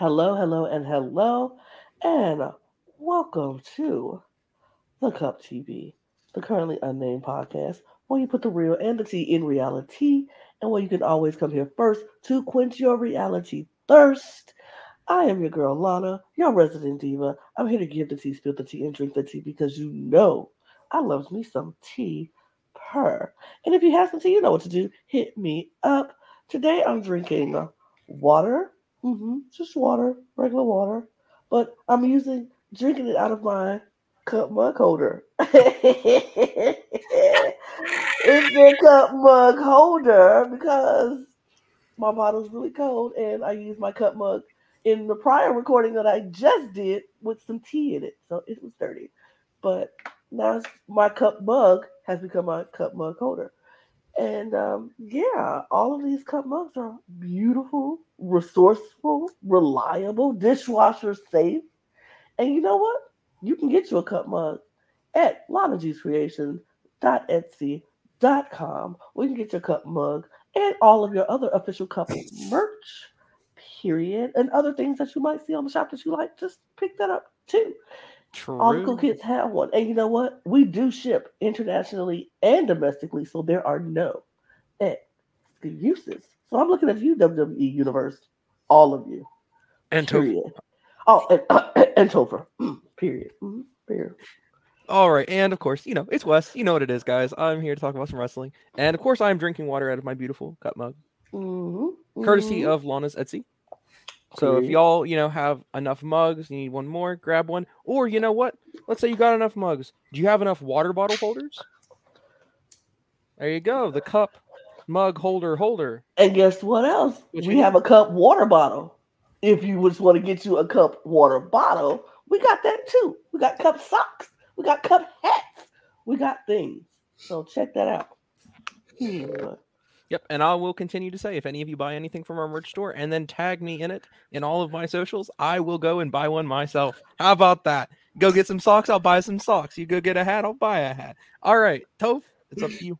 Hello, hello, and hello, and welcome to the Cup TV, the currently unnamed podcast where you put the real and the tea in reality, and where you can always come here first to quench your reality thirst. I am your girl Lana, your resident diva. I'm here to give the tea, spill the tea, and drink the tea because you know I loves me some tea per. And if you have some tea, you know what to do. Hit me up. Today I'm drinking water Mm-hmm. Just water, regular water. But I'm using drinking it out of my cup mug holder. it's a cup mug holder because my bottle's really cold and I use my cup mug in the prior recording that I just did with some tea in it. So it was dirty. But now my cup mug has become my cup mug holder. And um, yeah, all of these cup mugs are beautiful, resourceful, reliable, dishwasher safe. And you know what? You can get you a cup mug at LanaG'sCreations.etsy.com where you can get your cup mug and all of your other official cup merch, period, and other things that you might see on the shop that you like. Just pick that up too. True. All the cool kids have one. And you know what? We do ship internationally and domestically, so there are no excuses. So I'm looking at you, WWE Universe, all of you. And. Topher. Oh, and, and Topher. period. Mm-hmm. Period. All right, and of course, you know it's Wes. You know what it is, guys. I'm here to talk about some wrestling, and of course, I'm drinking water out of my beautiful cup mug, mm-hmm. courtesy mm-hmm. of Lana's Etsy. So if y'all, you know, have enough mugs, you need one more, grab one. Or you know what? Let's say you got enough mugs. Do you have enough water bottle holders? There you go. The cup mug holder holder. And guess what else? Which we have a cup water bottle. If you just want to get you a cup water bottle, we got that too. We got cup socks. We got cup hats. We got things. So check that out. Hmm. Yep, and I will continue to say if any of you buy anything from our merch store and then tag me in it in all of my socials, I will go and buy one myself. How about that? Go get some socks, I'll buy some socks. You go get a hat, I'll buy a hat. All right, Toph, it's up to you.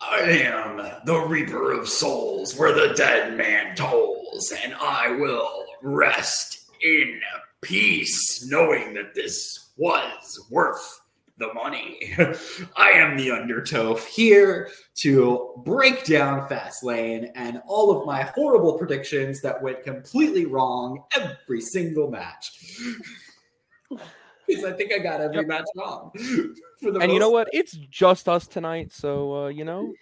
I am the Reaper of Souls, where the dead man tolls, and I will rest in peace, knowing that this was worth the money. I am the Undertow here to break down Fastlane and all of my horrible predictions that went completely wrong every single match. Because I think I got every yep. match wrong. and you know what? It's just us tonight, so uh, you know,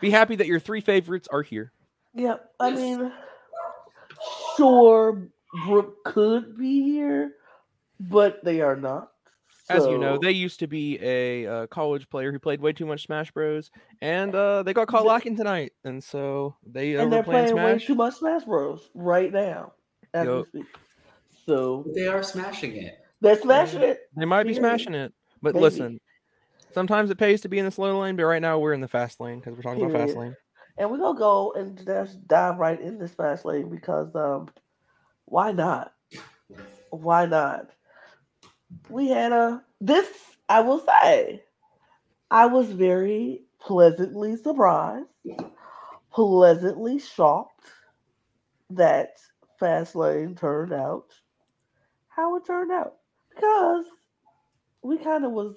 be happy that your three favorites are here. Yep. I mean, sure, Brooke could be here, but they are not. As you know, they used to be a uh, college player who played way too much Smash Bros. And uh, they got caught lacking tonight, and so they uh, and they're playing, playing way too much Smash Bros. right now as yep. we speak. So they are smashing it. They're smashing it. They might be smashing it, but Maybe. listen, sometimes it pays to be in the slow lane, but right now we're in the fast lane because we're talking Period. about fast lane. And we're gonna go and just dive right in this fast lane because um, why not? Why not? we had a this I will say I was very pleasantly surprised, pleasantly shocked that Fastlane turned out how it turned out because we kind of was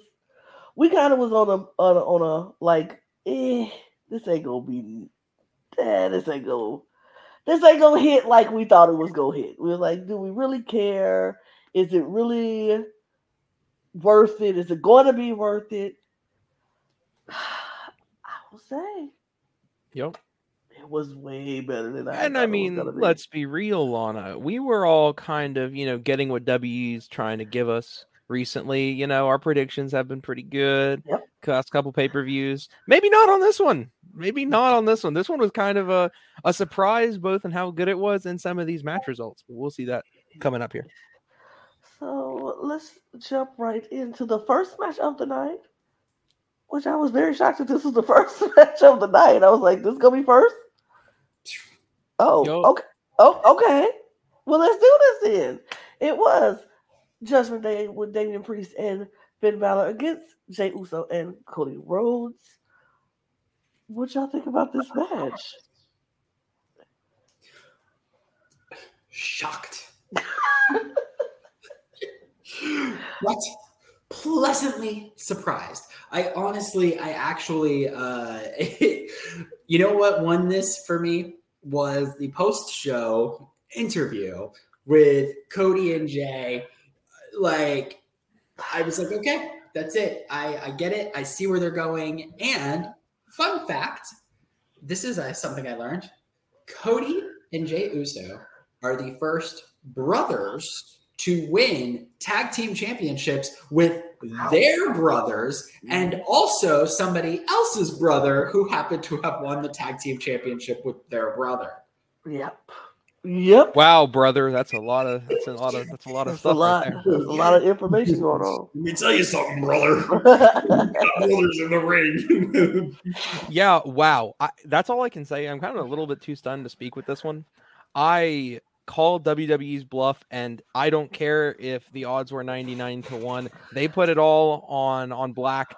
we kind of was on a on a, on a like eh, this ain't gonna be eh, this ain't gonna this ain't gonna hit like we thought it was gonna hit. We were like, do we really care? Is it really worth it? Is it going to be worth it? I will say. Yep. It was way better than I. And I mean, be. let's be real, Lana. We were all kind of, you know, getting what W's trying to give us recently. You know, our predictions have been pretty good. Yep. Last couple pay per views. Maybe not on this one. Maybe not on this one. This one was kind of a, a surprise, both in how good it was and some of these match results. But we'll see that coming up here. So let's jump right into the first match of the night. which I was very shocked that this was the first match of the night. I was like, "This is gonna be first? Oh, Yo. okay. Oh, okay. Well, let's do this then. It was Judgment Day with Damian Priest and Finn Balor against Jey Uso and Cody Rhodes. What y'all think about this match? Shocked. what? Pleasantly surprised. I honestly, I actually, uh, you know what won this for me was the post show interview with Cody and Jey. Like, I was like, okay, that's it. I, I get it. I see where they're going. And fun fact this is uh, something I learned Cody and Jey Uso are the first brothers to win tag team championships with their brothers and also somebody else's brother who happened to have won the tag team championship with their brother. Yep. Yep. Wow, brother, that's a lot of that's a lot of that's a lot of that's stuff. A lot, right There's a lot of information going on. Let me tell you something, brother. brothers in the ring. yeah. Wow. I, that's all I can say. I'm kind of a little bit too stunned to speak with this one. I call WWE's bluff, and I don't care if the odds were 99 to one. They put it all on on black,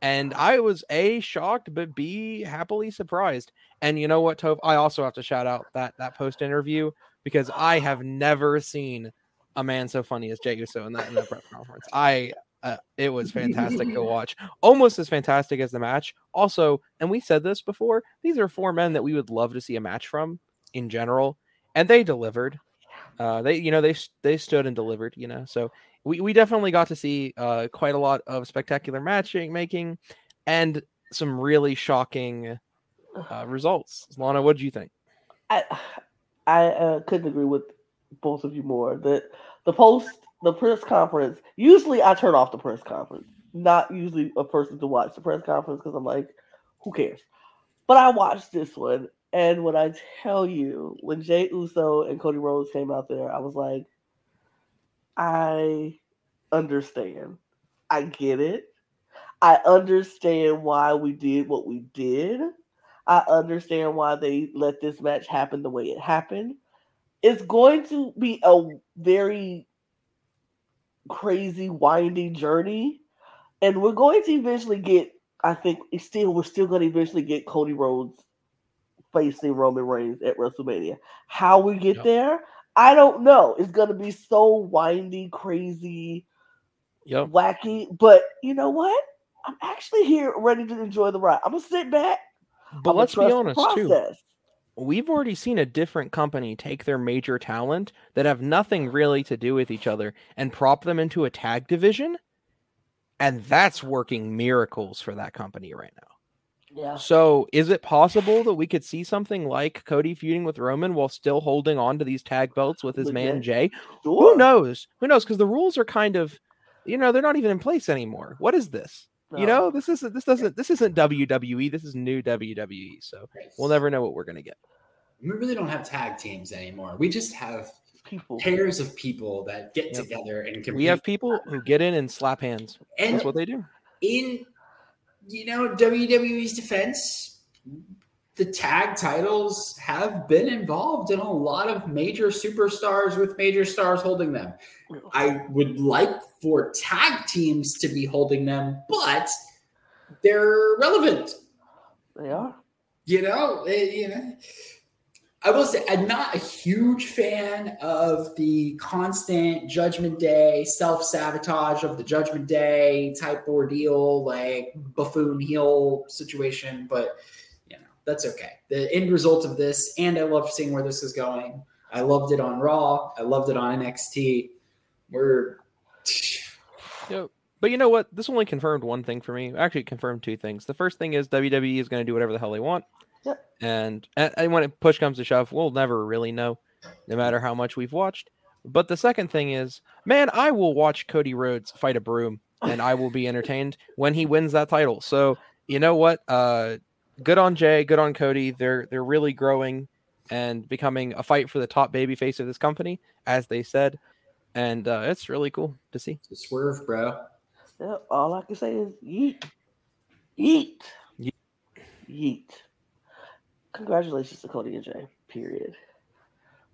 and I was a shocked, but b happily surprised. And you know what, Tove? I also have to shout out that that post interview because I have never seen a man so funny as Jey Uso in that in that press conference. I uh, it was fantastic to watch, almost as fantastic as the match. Also, and we said this before, these are four men that we would love to see a match from in general, and they delivered. Uh, they, you know, they they stood and delivered. You know, so we we definitely got to see uh, quite a lot of spectacular matching making, and some really shocking uh, results. Lana, what do you think? I I uh, couldn't agree with both of you more. The the post the press conference. Usually, I turn off the press conference. Not usually a person to watch the press conference because I'm like, who cares? But I watched this one, and when I tell you, when Jey Uso and Cody Rhodes came out there, I was like, I understand. I get it. I understand why we did what we did. I understand why they let this match happen the way it happened. It's going to be a very crazy, winding journey. And we're going to eventually get, I think, still, we're still going to eventually get Cody Rhodes facing Roman Reigns at WrestleMania. How we get yep. there, I don't know. It's going to be so windy, crazy, yep. wacky. But you know what? I'm actually here ready to enjoy the ride. I'm going to sit back but let's be honest too. We've already seen a different company take their major talent that have nothing really to do with each other and prop them into a tag division. And that's working miracles for that company right now. Yeah. So, is it possible that we could see something like Cody feuding with Roman while still holding on to these tag belts with his man Jey? Sure. Who knows? Who knows? Because the rules are kind of, you know, they're not even in place anymore. What is this? No. You know, this isn't this doesn't this isn't WWE. This is new WWE. So we'll never know what we're gonna get. We really don't have tag teams anymore. We just have people pairs of people that get yep. together and compete. We have people who get in and slap hands. And That's what they do. In you know WWE's defense, the tag titles have been involved in a lot of major superstars with major stars holding them. I would like for tag teams to be holding them, but they're relevant. They are. You know, it, eh, you know. I will say I'm not a huge fan of the constant Judgment Day self sabotage of the Judgment Day type ordeal, like buffoon heel situation, but that's okay. The end result of this, and I love seeing where this is going. I loved it on Raw. I loved it on NXT. We're Yep. But you know what? This only confirmed one thing for me. Actually, confirmed two things. The first thing is WWE is going to do whatever the hell they want. Yep. And, and when push comes to shove, we'll never really know, no matter how much we've watched. But the second thing is, man, I will watch Cody Rhodes fight a broom, and I will be entertained when he wins that title. So you know what? Uh, good on Jey, good on Cody. They're they're really growing and becoming a fight for the top baby face of this company, as they said and uh, it's really cool to see. The swerve, bro. Yeah, all I can say is yeet. Yeet. Yeet. Yeet. Congratulations to Cody and Jey. Period.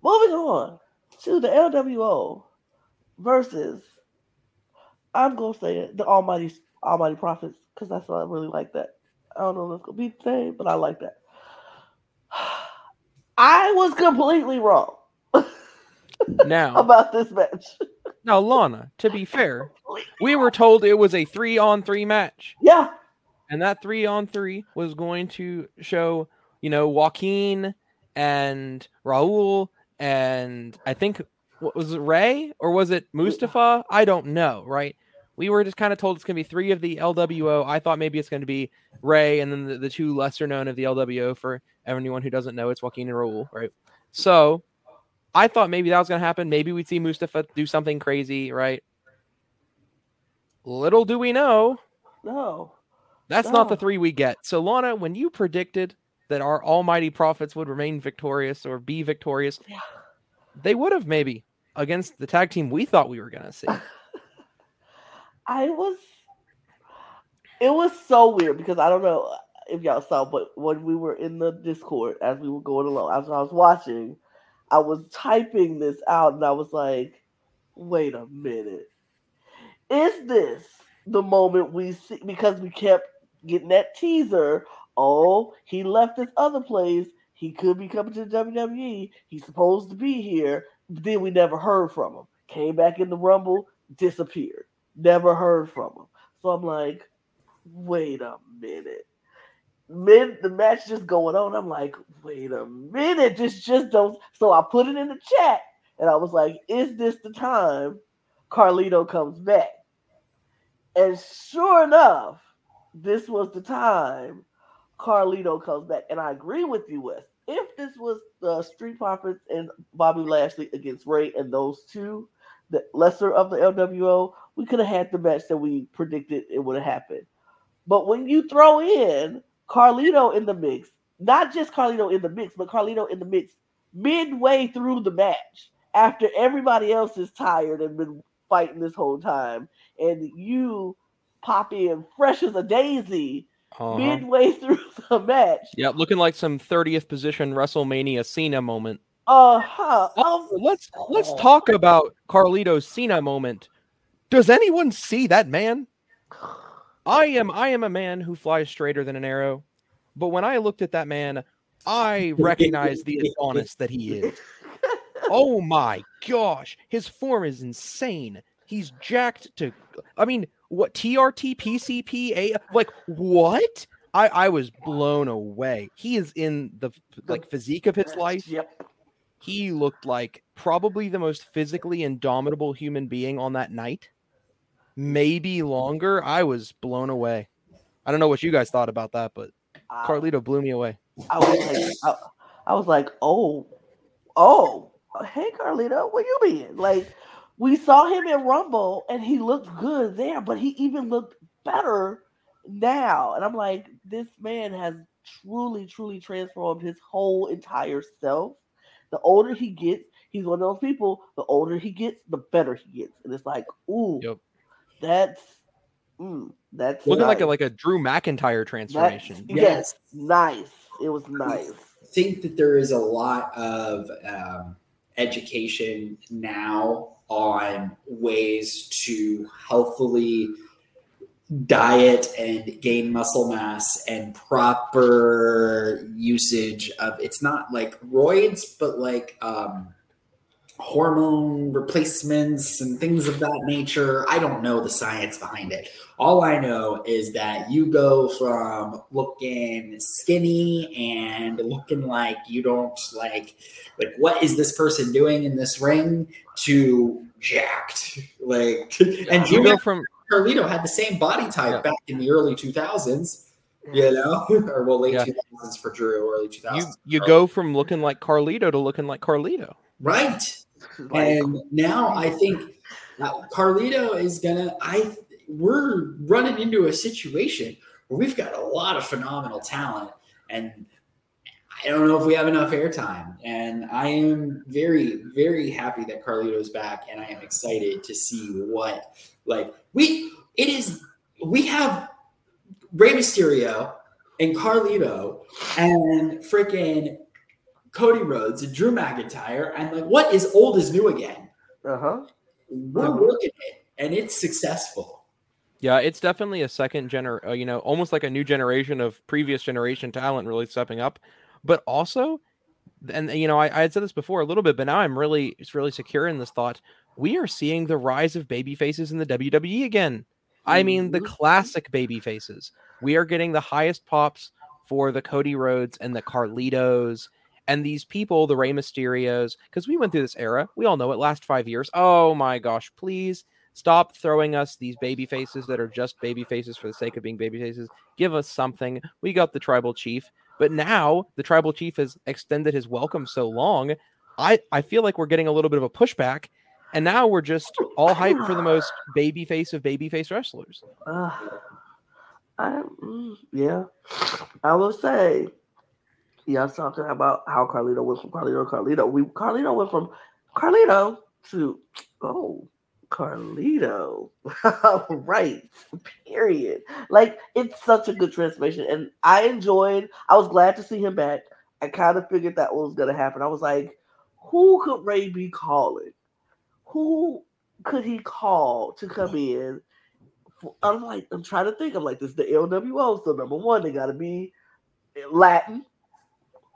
Moving on to the LWO versus I'm gonna say it, the Almighty Almighty Prophets, because that's what I really like that. I don't know if it's gonna be the same, but I like that. I was completely wrong. now about this match. now, Lana, to be fair, we were told it was a three on three match. Yeah. And that three on three was going to show, you know, Joaquin and Raul and I think what was it Rey or was it Mustafa? I don't know, right? We were just kind of told it's going to be three of the LWO. I thought maybe it's going to be Rey and then the, the two lesser known of the LWO for anyone who doesn't know, it's Joaquin and Raul, right? So I thought maybe that was going to happen. Maybe we'd see Mustafa do something crazy, right? Little do we know. No. That's no. not the three we get. So, Lana, when you predicted that our almighty prophets would remain victorious or be victorious, yeah. they would have maybe against the tag team we thought we were going to see. I was. It was so weird because I don't know if y'all saw, but when we were in the Discord as we were going along, as I was watching, I was typing this out and I was like, wait a minute. Is this the moment we see? Because we kept getting that teaser. Oh, he left this other place. He could be coming to the WWE. He's supposed to be here. But then we never heard from him. Came back in the Rumble, disappeared. Never heard from him. So I'm like, wait a minute mid the match just going on. I'm like, wait a minute, just just don't. So I put it in the chat and I was like, is this the time Carlito comes back? And sure enough, this was the time Carlito comes back. And I agree with you, Wes. If this was the Street Profits and Bobby Lashley against Rey and those two, the lesser of the LWO, we could have had the match that we predicted it would have happened. But when you throw in Carlito in the mix, not just Carlito in the mix, but Carlito in the mix midway through the match after everybody else is tired and been fighting this whole time, and you pop in fresh as a daisy uh-huh. midway through the match. Yeah, looking like some 30th position WrestleMania Cena moment. Uh huh. Oh, let's let's talk about Carlito's Cena moment. Does anyone see that man? I am I am a man who flies straighter than an arrow, but when I looked at that man, I recognized the Adonis that he is. Oh my gosh, his form is insane. He's jacked to I mean, what TRT PCP like what? I I was blown away. He is in the like physique of his life. Yep. He looked like probably the most physically indomitable human being on that night maybe longer. I was blown away. I don't know what you guys thought about that, but uh, Carlito blew me away. I was like, I, I, was like, oh, oh, hey Carlito, where you been? Like, we saw him in Rumble and he looked good there, but he even looked better now. And I'm like, this man has truly, truly transformed his whole entire self. The older he gets, he's one of those people. The older he gets, the better he gets, and it's like, ooh, yep that's mm, that's looking nice. like a like a Drew McIntyre transformation. That's, yes, nice. It was nice. I think that there is a lot of um, education now on ways to healthfully diet and gain muscle mass and proper usage of it's not like roids but like um hormone replacements and things of that nature. I don't know the science behind it. All I know is that you go from looking skinny and looking like you don't like like what is this person doing in this ring to jacked. Like and you go from Carlito had the same body type yeah. back in the early 2000s. You know, or well, late yeah. 2000s for Drew, early 2000s. You you go from looking like Carlito to looking like Carlito. Right and now I think uh, Carlito is gonna. I we're running into a situation where we've got a lot of phenomenal talent, and I don't know if we have enough airtime. And I am very, very happy that Carlito's back, and I am excited to see what like we. It is we have Rey Mysterio and Carlito and freaking Cody Rhodes and Drew McIntyre. And like, what is old is new again? Uh huh. We're uh-huh. working it, and it's successful. Yeah, it's definitely a second gener, uh, you know, almost like a new generation of previous generation talent really stepping up, but also, and you know, I, I had said this before a little bit, but now I'm really, it's really secure in this thought. We are seeing the rise of baby faces in the WWE again. I mean, the mm-hmm. classic baby faces. We are getting the highest pops for the Cody Rhodes and the Carlitos and these people, the Rey Mysterios, because we went through this era. We all know it. Last five years. Oh my gosh! Please stop throwing us these baby faces that are just baby faces for the sake of being baby faces. Give us something. We got the tribal chief, but now the tribal chief has extended his welcome so long. I I feel like we're getting a little bit of a pushback and now we're just all hyped for the most baby face of baby face wrestlers. Uh, I, mm, yeah, I will say, yeah, talking about how Carlito went from Carlito to Carlito. We Carlito went from Carlito to oh Carlito, right? Period. Like it's such a good transformation, and I enjoyed. I was glad to see him back. I kind of figured that was gonna happen. I was like, who could Rey be calling? who could he call to come in? I'm like, I'm trying to think. I'm like, this is the LWO. So number one, they got to be Latin.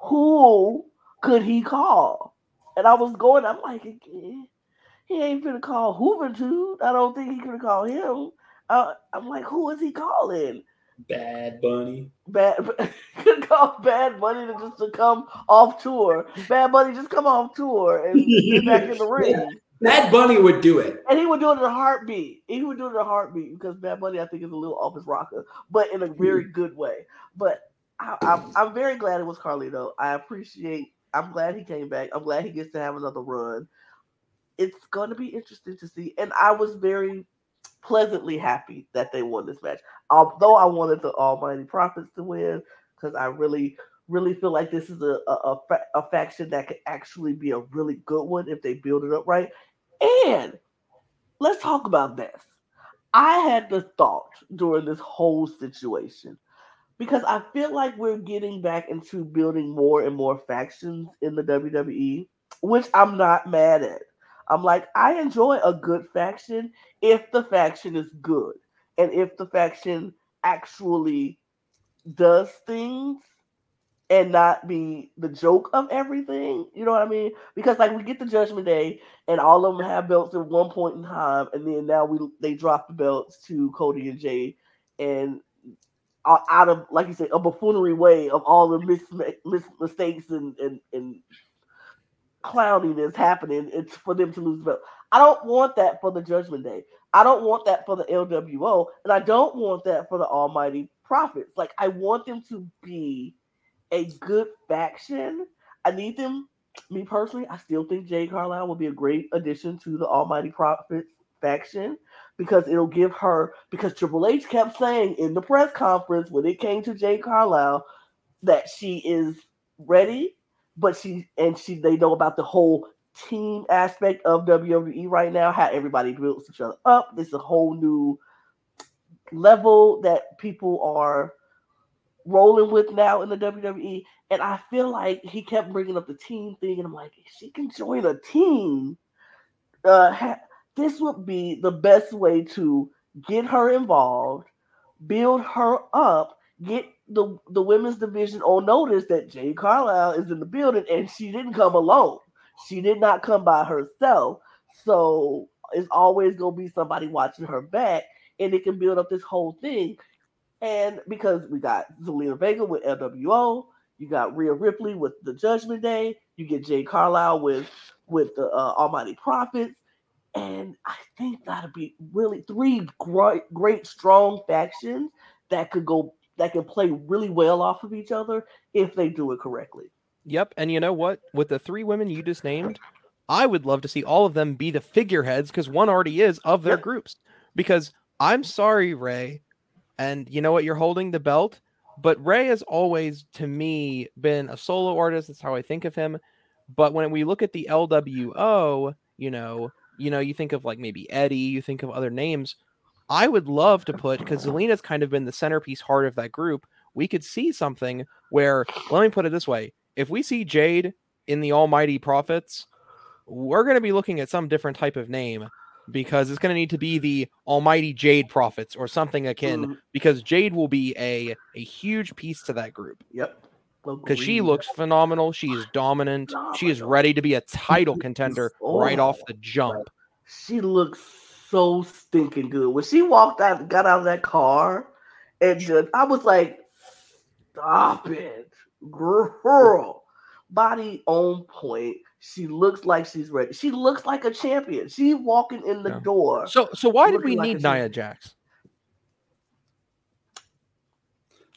Who could he call? And I was going. I'm like, he ain't gonna call Juventud. I don't think he could call him. Uh, I'm like, who is he calling? Bad Bunny. Bad could call Bad Bunny to just to come off tour. Bad Bunny just come off tour and get back in the ring. Bad Bunny would do it. And he would do it in a heartbeat. He would do it in a heartbeat because Bad Bunny, I think, is a little off his rocker, but in a very mm-hmm. good way. But I, am very glad it was Carlito. I appreciate. I'm glad he came back. I'm glad he gets to have another run. It's going to be interesting to see. And I was very pleasantly happy that they won this match. Although I wanted the Almighty Profits to win because I really really feel like this is a, a, a, faction that could actually be a really good one if they build it up right. And let's talk about this. I had the thought during this whole situation because I feel like we're getting back into building more and more factions in the WWE, which I'm not mad at. I'm like, I enjoy a good faction if the faction is good and if the faction actually does things and not be the joke of everything. You know what I mean? Because like we get the Judgment Day, and all of them have belts at one point in time, and then now we they drop the belts to Cody and Jey, and out of like you said, a buffoonery way of all the mis, mis mistakes and and and clowning that's happening. It's for them to lose the belt. I don't want that for the Judgment Day. I don't want that for the LWO, and I don't want that for the Almighty Profits. Like I want them to be a good faction. I need them. Me personally, I still think Jade Cargill will be a great addition to the Almighty Profits faction because it'll give her because Triple H kept saying in the press conference when it came to Jade Cargill that she is ready, but she and she they know about the whole team aspect of WWE right now, how everybody builds each other up. Is a whole new level that people are rolling with now in the WWE. And I feel like he kept bringing up the team thing, and I'm like, she can join a team. Uh, ha- this would be the best way to get her involved, build her up, get the the women's division on notice that Jade Cargill is in the building, and she didn't come alone. She did not come by herself. So it's always gonna be somebody watching her back, and it can build up this whole thing. And because we got Zelina Vega with LWO, you got Rhea Ripley with the Judgment Day, you get Jade Cargill with with the uh, Almighty Profits, and I think that'll be really three great, great strong factions that could go that can play really well off of each other if they do it correctly. Yep, and you know what? With the three women you just named, I would love to see all of them be the figureheads because one already is of their groups. Because I'm sorry, Rey, and you know what? You're holding the belt. But Rey has always, to me, been a solo artist. That's how I think of him. But when we look at the LWO, you know, you know, you think of like maybe Eddie, you think of other names. I would love to put because Zelina's kind of been the centerpiece heart of that group. We could see something where, let me put it this way: if we see Jade in the Almighty Profits, we're going to be looking at some different type of name because it's going to need to be the Almighty Jade Profits or something akin. Mm. Because Jade will be a a huge piece to that group. Yep. Because she looks phenomenal. She is dominant. She is ready to be a title contender right off the jump. She looks so stinking good. When she walked out, got out of that car, and just I was like, "Stop it, girl!" Body on point. She looks like she's ready. She looks like a champion. She walking in the yeah. door. So, so why did we like need Nia Jax?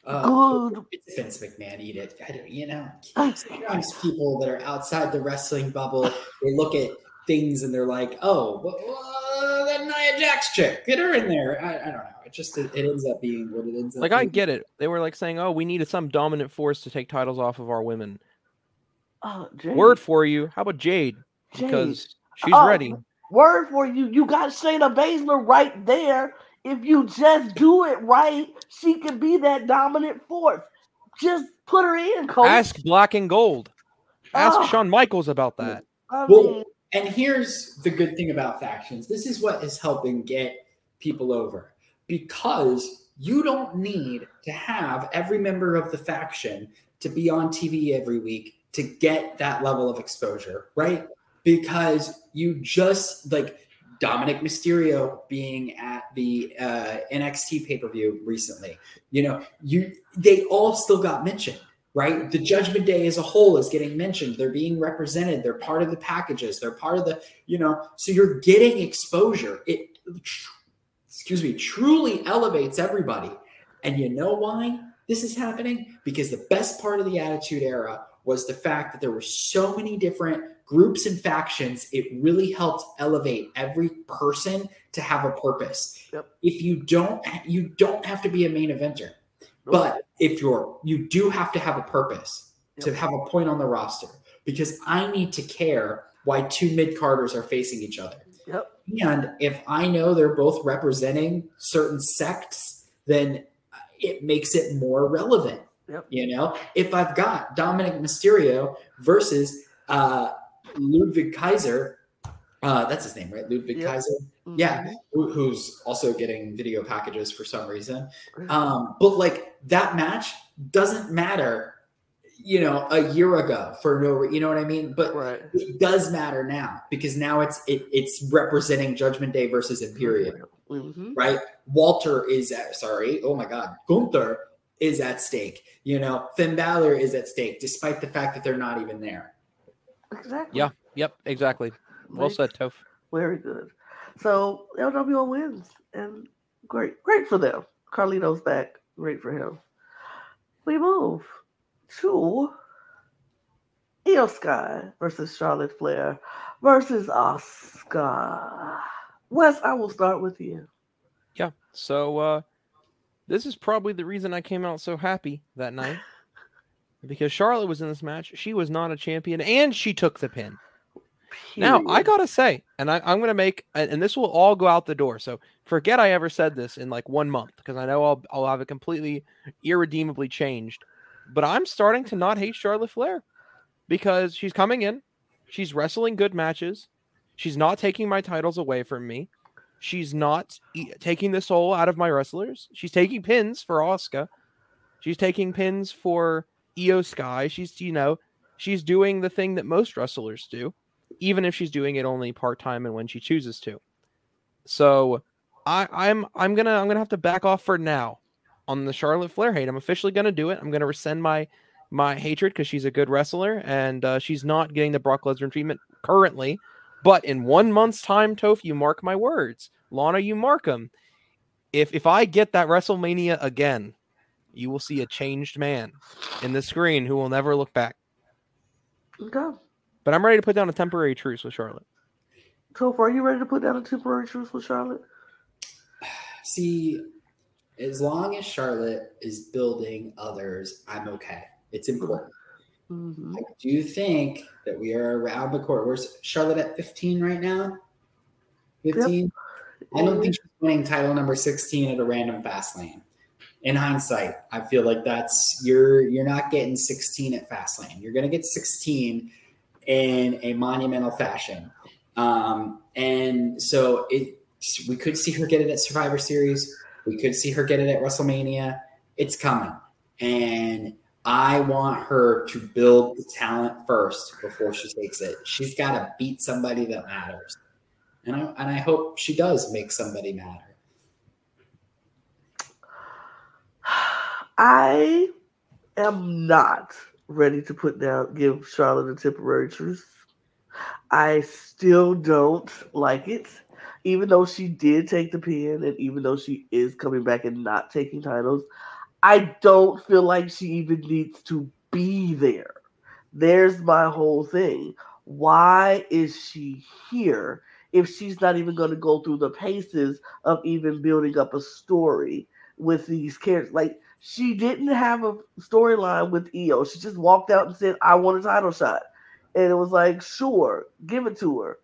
Uh, Good. It's Vince McMahon. Eat it. I don't, you know, sometimes people that are outside the wrestling bubble, they look at things and they're like, "Oh, well, that Nia Jax chick, get her in there." I, I don't know. It just it, it, ends up being what it ends up. Like being. I get it. They were like saying, "Oh, we needed some dominant force to take titles off of our women." Uh, Word for you. How about Jade? Jade. Because she's uh, ready. Word for you. You got Shayna Baszler right there. If you just do it right, she can be that dominant force. Just put her in, coach. Ask Black and Gold. Ask uh, Shawn Michaels about that. I mean, well, and here's the good thing about factions. This is what is helping get people over because you don't need to have every member of the faction to be on TV every week to get that level of exposure, right? Because you just like Dominic Mysterio being at the uh, NXT pay per view recently, you know, you they all still got mentioned, right? The Judgment Day as a whole is getting mentioned. They're being represented. They're part of the packages. They're part of the, you know, so you're getting exposure. It, excuse me, truly elevates everybody. And you know why this is happening? Because the best part of the Attitude Era was the fact that there were so many different groups and factions. It really helped elevate every person to have a purpose. Yep. If you don't, you don't have to be a main eventer, but if you're, you do have to have a purpose yep. to have a point on the roster because I need to care why two mid carders are facing each other. Yep. And if I know they're both representing certain sects, then it makes it more relevant. Yep. You know, if I've got Dominic Mysterio versus uh, Ludwig Kaiser, uh, that's his name, right? Ludwig yep. Kaiser. Mm-hmm. Yeah, who, who's also getting video packages for some reason. Um, but like that match doesn't matter, you know, a year ago for no, you know what I mean. But right. it does matter now because now it's it, it's representing Judgment Day versus Imperium, mm-hmm. right? Walter is at, sorry, oh my God, Gunther is at stake. You know, Finn Balor is at stake, despite the fact that they're not even there. Exactly. Yeah. Yep. Exactly. Well said, Toph. Very good. So LWO wins, and great, great for them. Carlito's back. Great for him. We move to Iyo Sky versus Charlotte Flair versus Asuka. Wes, I will start with you. Yeah. So uh this is probably the reason I came out so happy that night. because Charlotte was in this match. She was not a champion and she took the pin. Now, I got to say, and I, am going to make, and this will all go out the door. So forget I ever said this in like one month because I know I'll, I'll have it completely irredeemably changed. But I'm starting to not hate Charlotte Flair because she's coming in, she's wrestling good matches, she's not taking my titles away from me. She's not e- taking the soul out of my wrestlers. She's taking pins for Asuka. She's taking pins for Iyo Sky. She's, you know, she's doing the thing that most wrestlers do, even if she's doing it only part time and when she chooses to. So I, I'm I'm gonna I'm gonna have to back off for now on the Charlotte Flair hate. I'm officially gonna do it. I'm gonna rescind my my hatred because she's a good wrestler and uh, she's not getting the Brock Lesnar treatment currently. But in one month's time, Toph, you mark my words. Lana, you mark them. If if I get that WrestleMania again, you will see a changed man in the screen who will never look back. Okay. But I'm ready to put down a temporary truce with Charlotte. So far, are you ready to put down a temporary truce with Charlotte? See, as long as Charlotte is building others, I'm okay. It's important. Mm-hmm. I do think that we are around the court. Where's Charlotte at 15 right now? 15? I don't think she's winning title number 16 at a random fast lane. In hindsight, I feel like that's you're you're not getting 16 at fast lane. You're gonna get 16 in a monumental fashion. Um, and so it we could see her get it at Survivor Series. We could see her get it at WrestleMania. It's coming. And I want her to build the talent first before she takes it. She's got to beat somebody that matters. And I, and I hope she does make somebody matter. I am not ready to put down, give Charlotte a temporary truce. I still don't like it, even though she did take the pin, and even though she is coming back and not taking titles. I don't feel like she even needs to be there. There's my whole thing. Why is she here if she's not even going to go through the paces of even building up a story with these characters? Like, she didn't have a storyline with Iyo. She just walked out and said, I want a title shot. And it was like, sure, give it to her.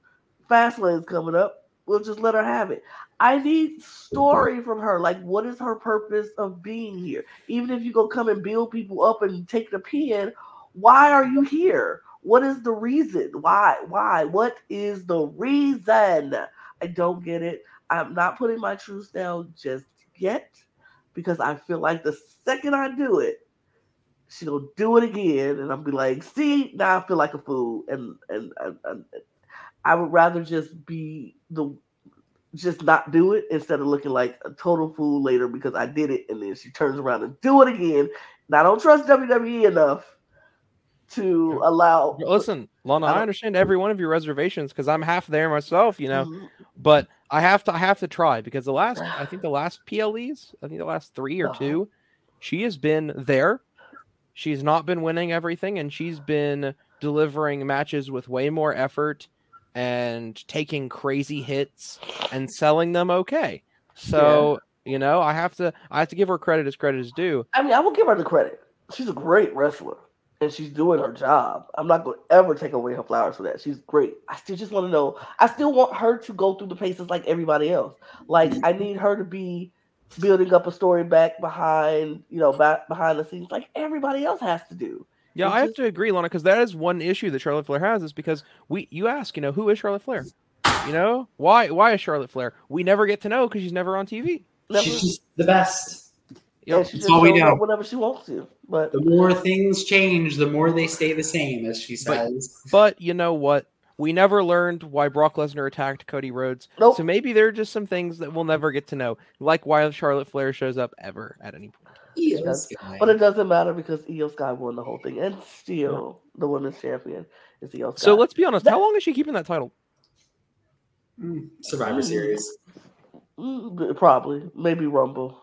Fastlane's coming up. We'll just let her have it. I need story from her. Like, what is her purpose of being here? Even if you go come and build people up and take the pin, why are you here? What is the reason? Why? Why? What is the reason? I don't get it. I'm not putting my truth down just yet because I feel like the second I do it, she'll do it again, and I'll be like, "See, now I feel like a fool," and and, and, and I would rather just be the just not do it instead of looking like a total fool later because I did it and then she turns around and do it again. And I don't trust WWE enough to allow. Listen, Lana, I, I understand every one of your reservations because I'm half there myself, you know. Mm-hmm. But I have to, I have to try because the last, I think the last PLEs, I think the last three or uh-huh. two, she has been there. She's not been winning everything, and she's been delivering matches with way more effort and taking crazy hits and selling them okay. So, yeah. you know, I have to I have to give her credit as credit is due. I mean, I will give her the credit. She's a great wrestler and she's doing her job. I'm not going to ever take away her flowers for that. She's great. I still just want to know. I still want her to go through the paces like everybody else. Like I need her to be building up a story back behind, you know, back behind the scenes like everybody else has to do. Yeah, I have to agree, Lana, because that is one issue that Charlotte Flair has is because we you ask, you know, who is Charlotte Flair? You know, why why is Charlotte Flair? We never get to know because she's never on TV. Never. She's the best. Yeah, That's all we know. Whenever she wants to, but the more things change, the more they stay the same, as she says. But, but you know what? We never learned why Brock Lesnar attacked Cody Rhodes. Nope. So maybe there are just some things that we'll never get to know, like why Charlotte Flair shows up ever at any point. Iyo Sky. But it doesn't matter because Iyo Sky won the whole thing, and still yeah. the women's champion is Iyo Sky. So let's be honest. That, how long is she keeping that title? Mm, Survivor mm, Series. Mm, probably, maybe Rumble.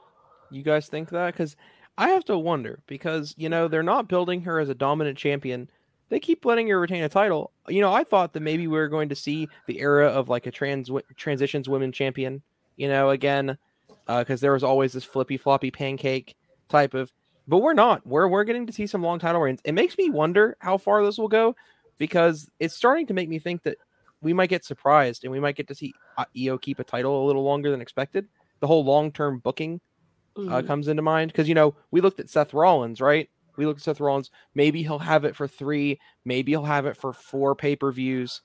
You guys think that? Because I have to wonder because you know they're not building her as a dominant champion. They keep letting her retain a title. You know, I thought that maybe we were going to see the era of like a trans transitions women champion. You know, again, because uh, there was always this flippy floppy pancake type of but we're not. We're we're getting to see some long title reigns. It makes me wonder how far this will go because it's starting to make me think that we might get surprised and we might get to see uh, Iyo keep a title a little longer than expected. The whole long term booking uh, mm. comes into mind because you know we looked at Seth Rollins, right? We looked at Seth Rollins. Maybe he'll have it for three. Maybe he'll have it for four pay per views.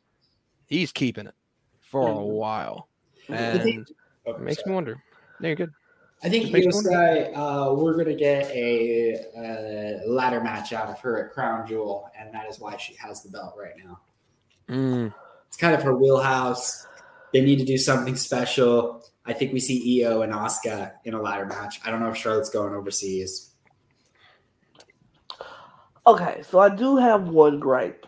He's keeping it for mm. a while, and it makes me wonder. There, you good. I think Iyo Sky, uh, we're going to get a, a, ladder match out of her at Crown Jewel, and that is why she has the belt right now. Mm. It's kind of her wheelhouse. They need to do something special. I think we see Iyo and Asuka in a ladder match. I don't know if Charlotte's going overseas. Okay, so I do have one gripe.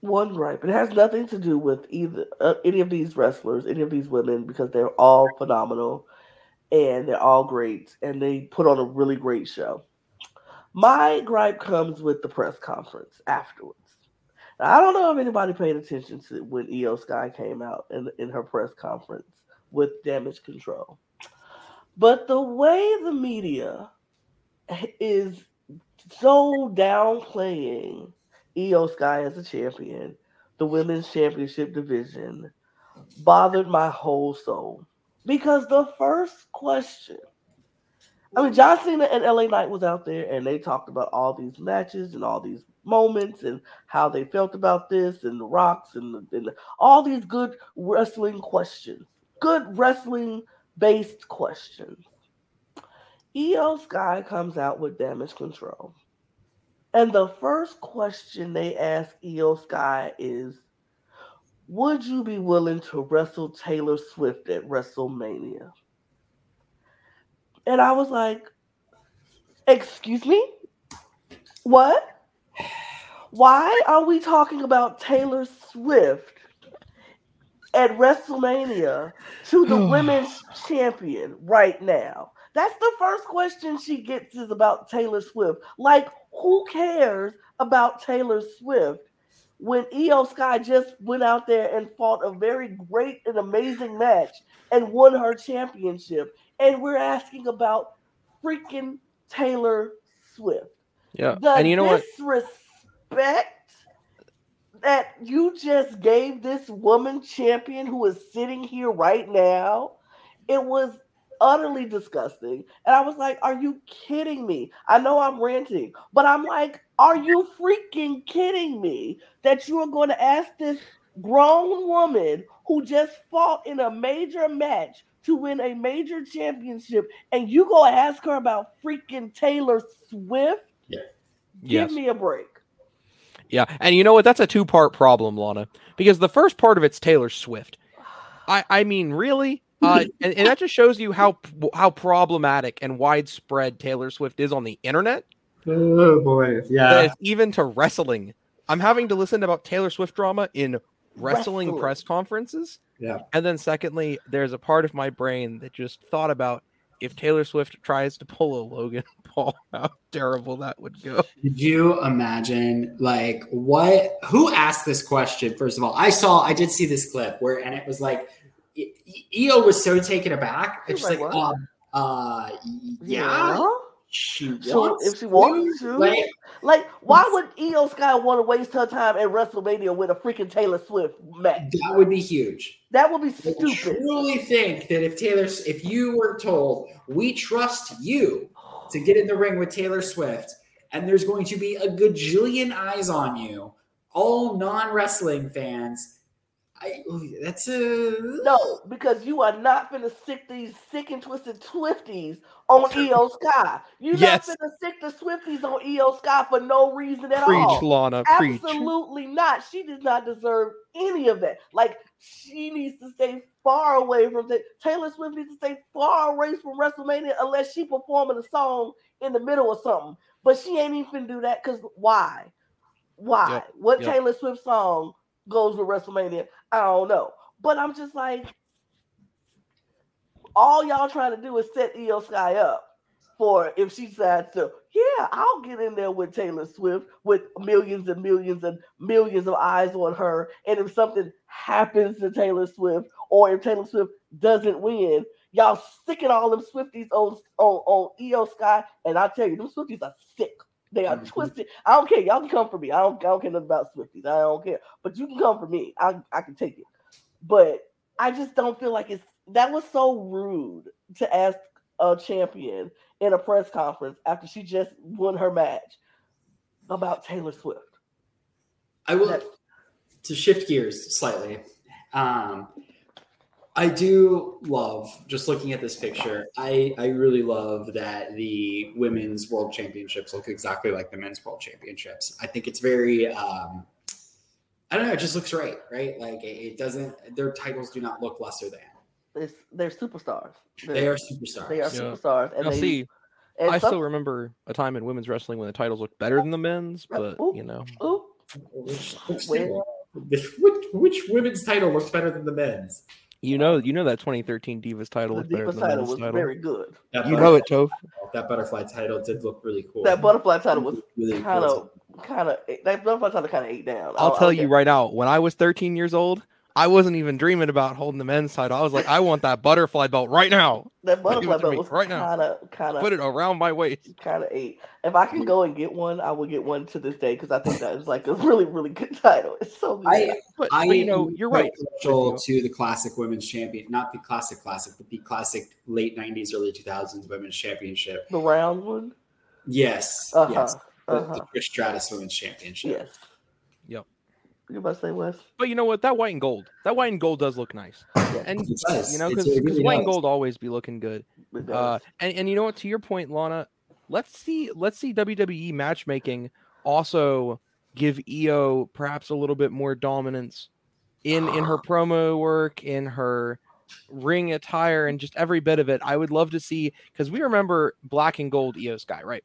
One gripe. It has nothing to do with either uh, any of these wrestlers, any of these women, because they're all phenomenal and they're all great and they put on a really great show. My gripe comes with the press conference afterwards. Now, I don't know if anybody paid attention to when Iyo Sky came out in, in her press conference with damage control. But the way the media is so downplaying Iyo Sky as a champion, the women's championship division, bothered my whole soul Because the first question, I mean, John Cena and LA Knight was out there and they talked about all these matches and all these moments and how they felt about this and the rocks and, the, and the, all these good wrestling questions, good wrestling based questions. Iyo Sky comes out with damage control. And the first question they ask Iyo Sky is Would you be willing to wrestle Taylor Swift at WrestleMania? And I was like, Excuse me? What? Why are we talking about Taylor Swift at WrestleMania to the women's champion right now? That's the first question she gets is about Taylor Swift. Like, who cares about Taylor Swift when Iyo Sky just went out there and fought a very great and amazing match and won her championship? And we're asking about freaking Taylor Swift. Yeah. The and you know what? Disrespect that you just gave this woman champion who is sitting here right now. It was utterly disgusting. And I was like, Are you kidding me? I know I'm ranting, but I'm like, Are you freaking kidding me that you are going to ask this grown woman who just fought in a major match to win a major championship and you go ask her about freaking Taylor Swift? Yeah. Give Yes. me a break. Yeah, and you know what? That's a two-part problem, Lana. Because the first part of it's Taylor Swift. I I mean, really? Uh, and, and that just shows you how how problematic and widespread Taylor Swift is on the internet. Oh boy, yeah. it's even to wrestling. I'm having to listen about Taylor Swift drama in wrestling, Wrestling. press conferences. Yeah. And then secondly, there's a part of my brain that just thought about if Taylor Swift tries to pull a Logan Paul, how terrible that would go. Could you imagine, like, what? Who asked this question? First of all, I saw, I did see this clip where, and it was like, E- E- Iyo was so taken aback. It's was like, like, um, uh, yeah, she So if she wants to, Like, like, why would Iyo Sky want to waste her time at WrestleMania with a freaking Taylor Swift match? that would be huge. That would be stupid. I truly think that if Taylor, if you were told, we trust you to get in the ring with Taylor Swift, and there's going to be a gajillion eyes on you, all non wrestling fans. I, oh, that's a No, because you are not gonna sick these sick and twisted Swifties on Iyo Sky. You're Yes. not finna sick the Swifties on Iyo Sky for no reason at Preach, all. Lana, preach. Absolutely not. She does not deserve any of that. Like she needs to stay far away from the Taylor Swift needs to stay far away from WrestleMania unless she performing a song in the middle or something. But she ain't even finna do that because why? Why? Yep, What yep. Taylor Swift song goes with WrestleMania? I don't know. But I'm just like, all y'all trying to do is set Iyo Sky up for if she decides to, yeah, I'll get in there with Taylor Swift with millions and millions and millions of eyes on her. And if something happens to Taylor Swift, or if Taylor Swift doesn't win, y'all sticking all them Swifties on on, on Iyo Sky. And I tell you, them Swifties are sick. They are twisted. I don't care. Y'all can come for me. I don't, I don't care nothing about Swifties. I don't care. But you can come for me. I, I can take it. But I just don't feel like it's that was so rude to ask a champion in a press conference after she just won her match about Taylor Swift. I will to shift gears slightly. Um, I do love just looking at this picture. I I really love that the women's world championships look exactly like the men's world championships. I think it's very. Um, I don't know. It just looks right, right? Like it, it doesn't. Their titles do not look lesser than. It's, they're superstars. They're, They are superstars. They are Yeah. superstars. And Now, they, see, and I some- still remember a time in women's wrestling when the titles looked better than the men's, but Oop. you know, Ooh, Which, which, which, which women's title looks better than the men's? You know, you know that 2013 Divas title the looked better Diva than the title men's was title. very good. That You know it, butterfly- Toph. That butterfly title did look really cool. That butterfly title was really kind cool. of, kind of. That butterfly title kind of ate down. I I'll don't- I tell don't you right now, when I was 13 years old, I wasn't even dreaming about holding the men's title. I was like, I want that butterfly belt right now. That butterfly belt was right kind of, kind of put it around my waist. Kind of eight. If I can go and get one, I will get one to this day because I think that is like a really, really good title. It's so good. I, but, I but, you know, you're right. To the classic women's champion, not the classic classic, but the classic late '90s, early 2000s women's championship. The round one. Yes. Uh-huh. Yes. Uh-huh. The, the Trish Stratus Women's Championship. Yes. Yep. You must say Wes. But you know what? That white and gold. That white and gold does look nice. Yeah. And you know, because really white and gold always be looking good. Uh, and, and you know what? To your point, Lana, let's see let's see WWE matchmaking also give Iyo perhaps a little bit more dominance in in her promo work, in her ring attire, and just every bit of it. I would love to see because we remember black and gold Iyo Sky, right?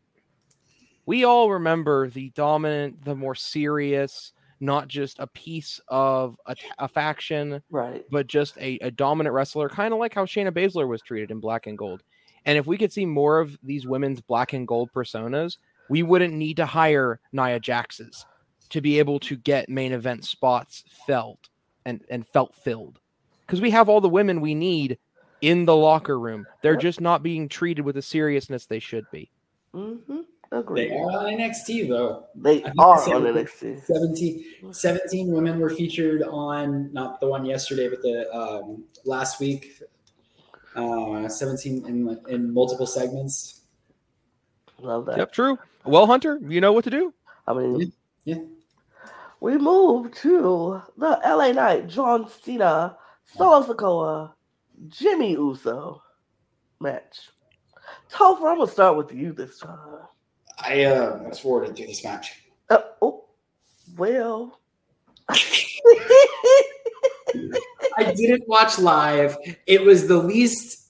We all remember the dominant, the more serious, not just a piece of a, a faction, right? But just a, a dominant wrestler, kind of like how Shayna Baszler was treated in Black and Gold. And if we could see more of these women's Black and Gold personas, we wouldn't need to hire Nia Jaxes to be able to get main event spots felt and and felt filled, because we have all the women we need in the locker room. They're just not being treated with the seriousness they should be. Mm-hmm. Agreed. They are on NXT though. They are on NXT. 17, 17 women were featured on not the one yesterday, but the um, last week. Uh, 17 in in multiple segments. Love that. Yep, true. Well, Hunter, you know what to do. I mean, yeah. yeah. We move to the LA Knight, John Cena, Solo Sikoa, Jimmy Uso match. Topher, I'm gonna start with you this time. I uh, was forwarded to this match. Uh, oh, well. I didn't watch live. It was the least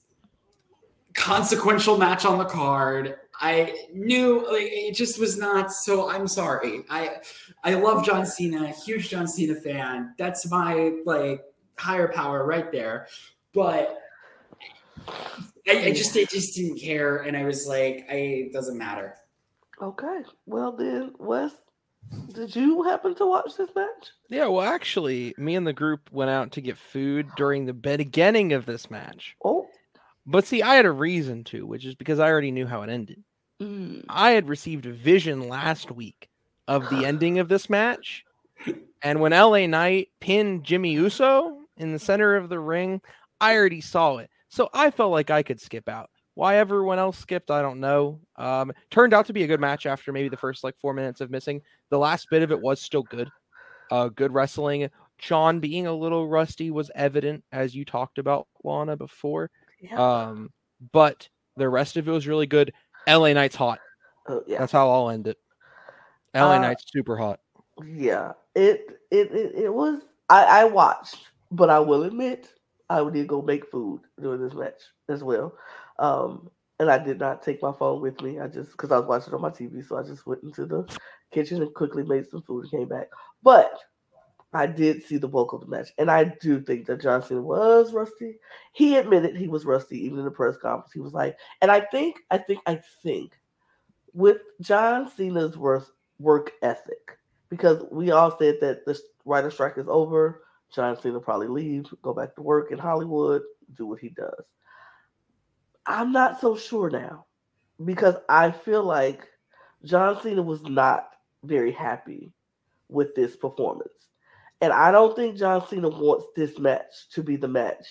consequential match on the card. I knew like, it just was not. So I'm sorry. I I love John Cena, huge John Cena fan. That's my like higher power right there. But I, I just I just didn't care, and I was like, I it doesn't matter. Okay. Well then, Wes, did you happen to watch this match? Yeah, well actually, me and the group went out to get food during the beginning of this match. Oh. But see, I had a reason to, which is because I already knew how it ended. Mm. I had received a vision last week of the ending of this match. And when LA Knight pinned Jimmy Uso in the center of the ring, I already saw it. So I felt like I could skip out. Why everyone else skipped, I don't know. Um, turned out to be a good match after maybe the first like four minutes of missing. The last bit of it was still good. Uh, good wrestling. John being a little rusty was evident, as you talked about, Lana, before. Yeah. Um, but the rest of it was really good. LA Knight's hot. Uh, yeah. That's how I'll end it. LA uh, Knight's super hot. Yeah. It it it, it was I, I watched, but I will admit I did go make food during this match as well. Um, and I did not take my phone with me. I just because I was watching on my TV, so I just went into the kitchen and quickly made some food and came back. But I did see the bulk of the match, and I do think that John Cena was rusty. He admitted he was rusty even in the press conference. He was like, and I think, I think, I think, with John Cena's work work ethic, because we all said that the writer strike is over. John Cena probably leave, go back to work in Hollywood, do what he does. I'm not so sure now because I feel like John Cena was not very happy with this performance. And I don't think John Cena wants this match to be the match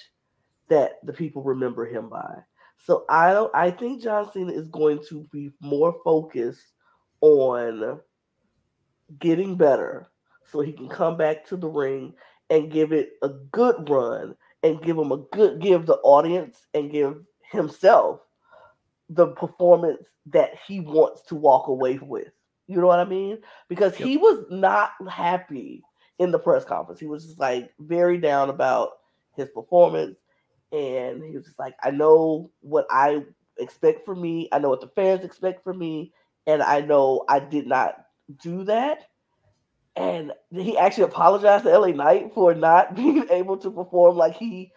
that the people remember him by. So I don't I think John Cena is going to be more focused on getting better so he can come back to the ring and give it a good run and give him a good give the audience and give himself the performance that he wants to walk away with. You know what I mean? Because yep. he was not happy in the press conference. He was just like very down about his performance. And he was just like, I know what I expect from me. I know what the fans expect from me. And I know I did not do that. And he actually apologized to LA Knight for not being able to perform like he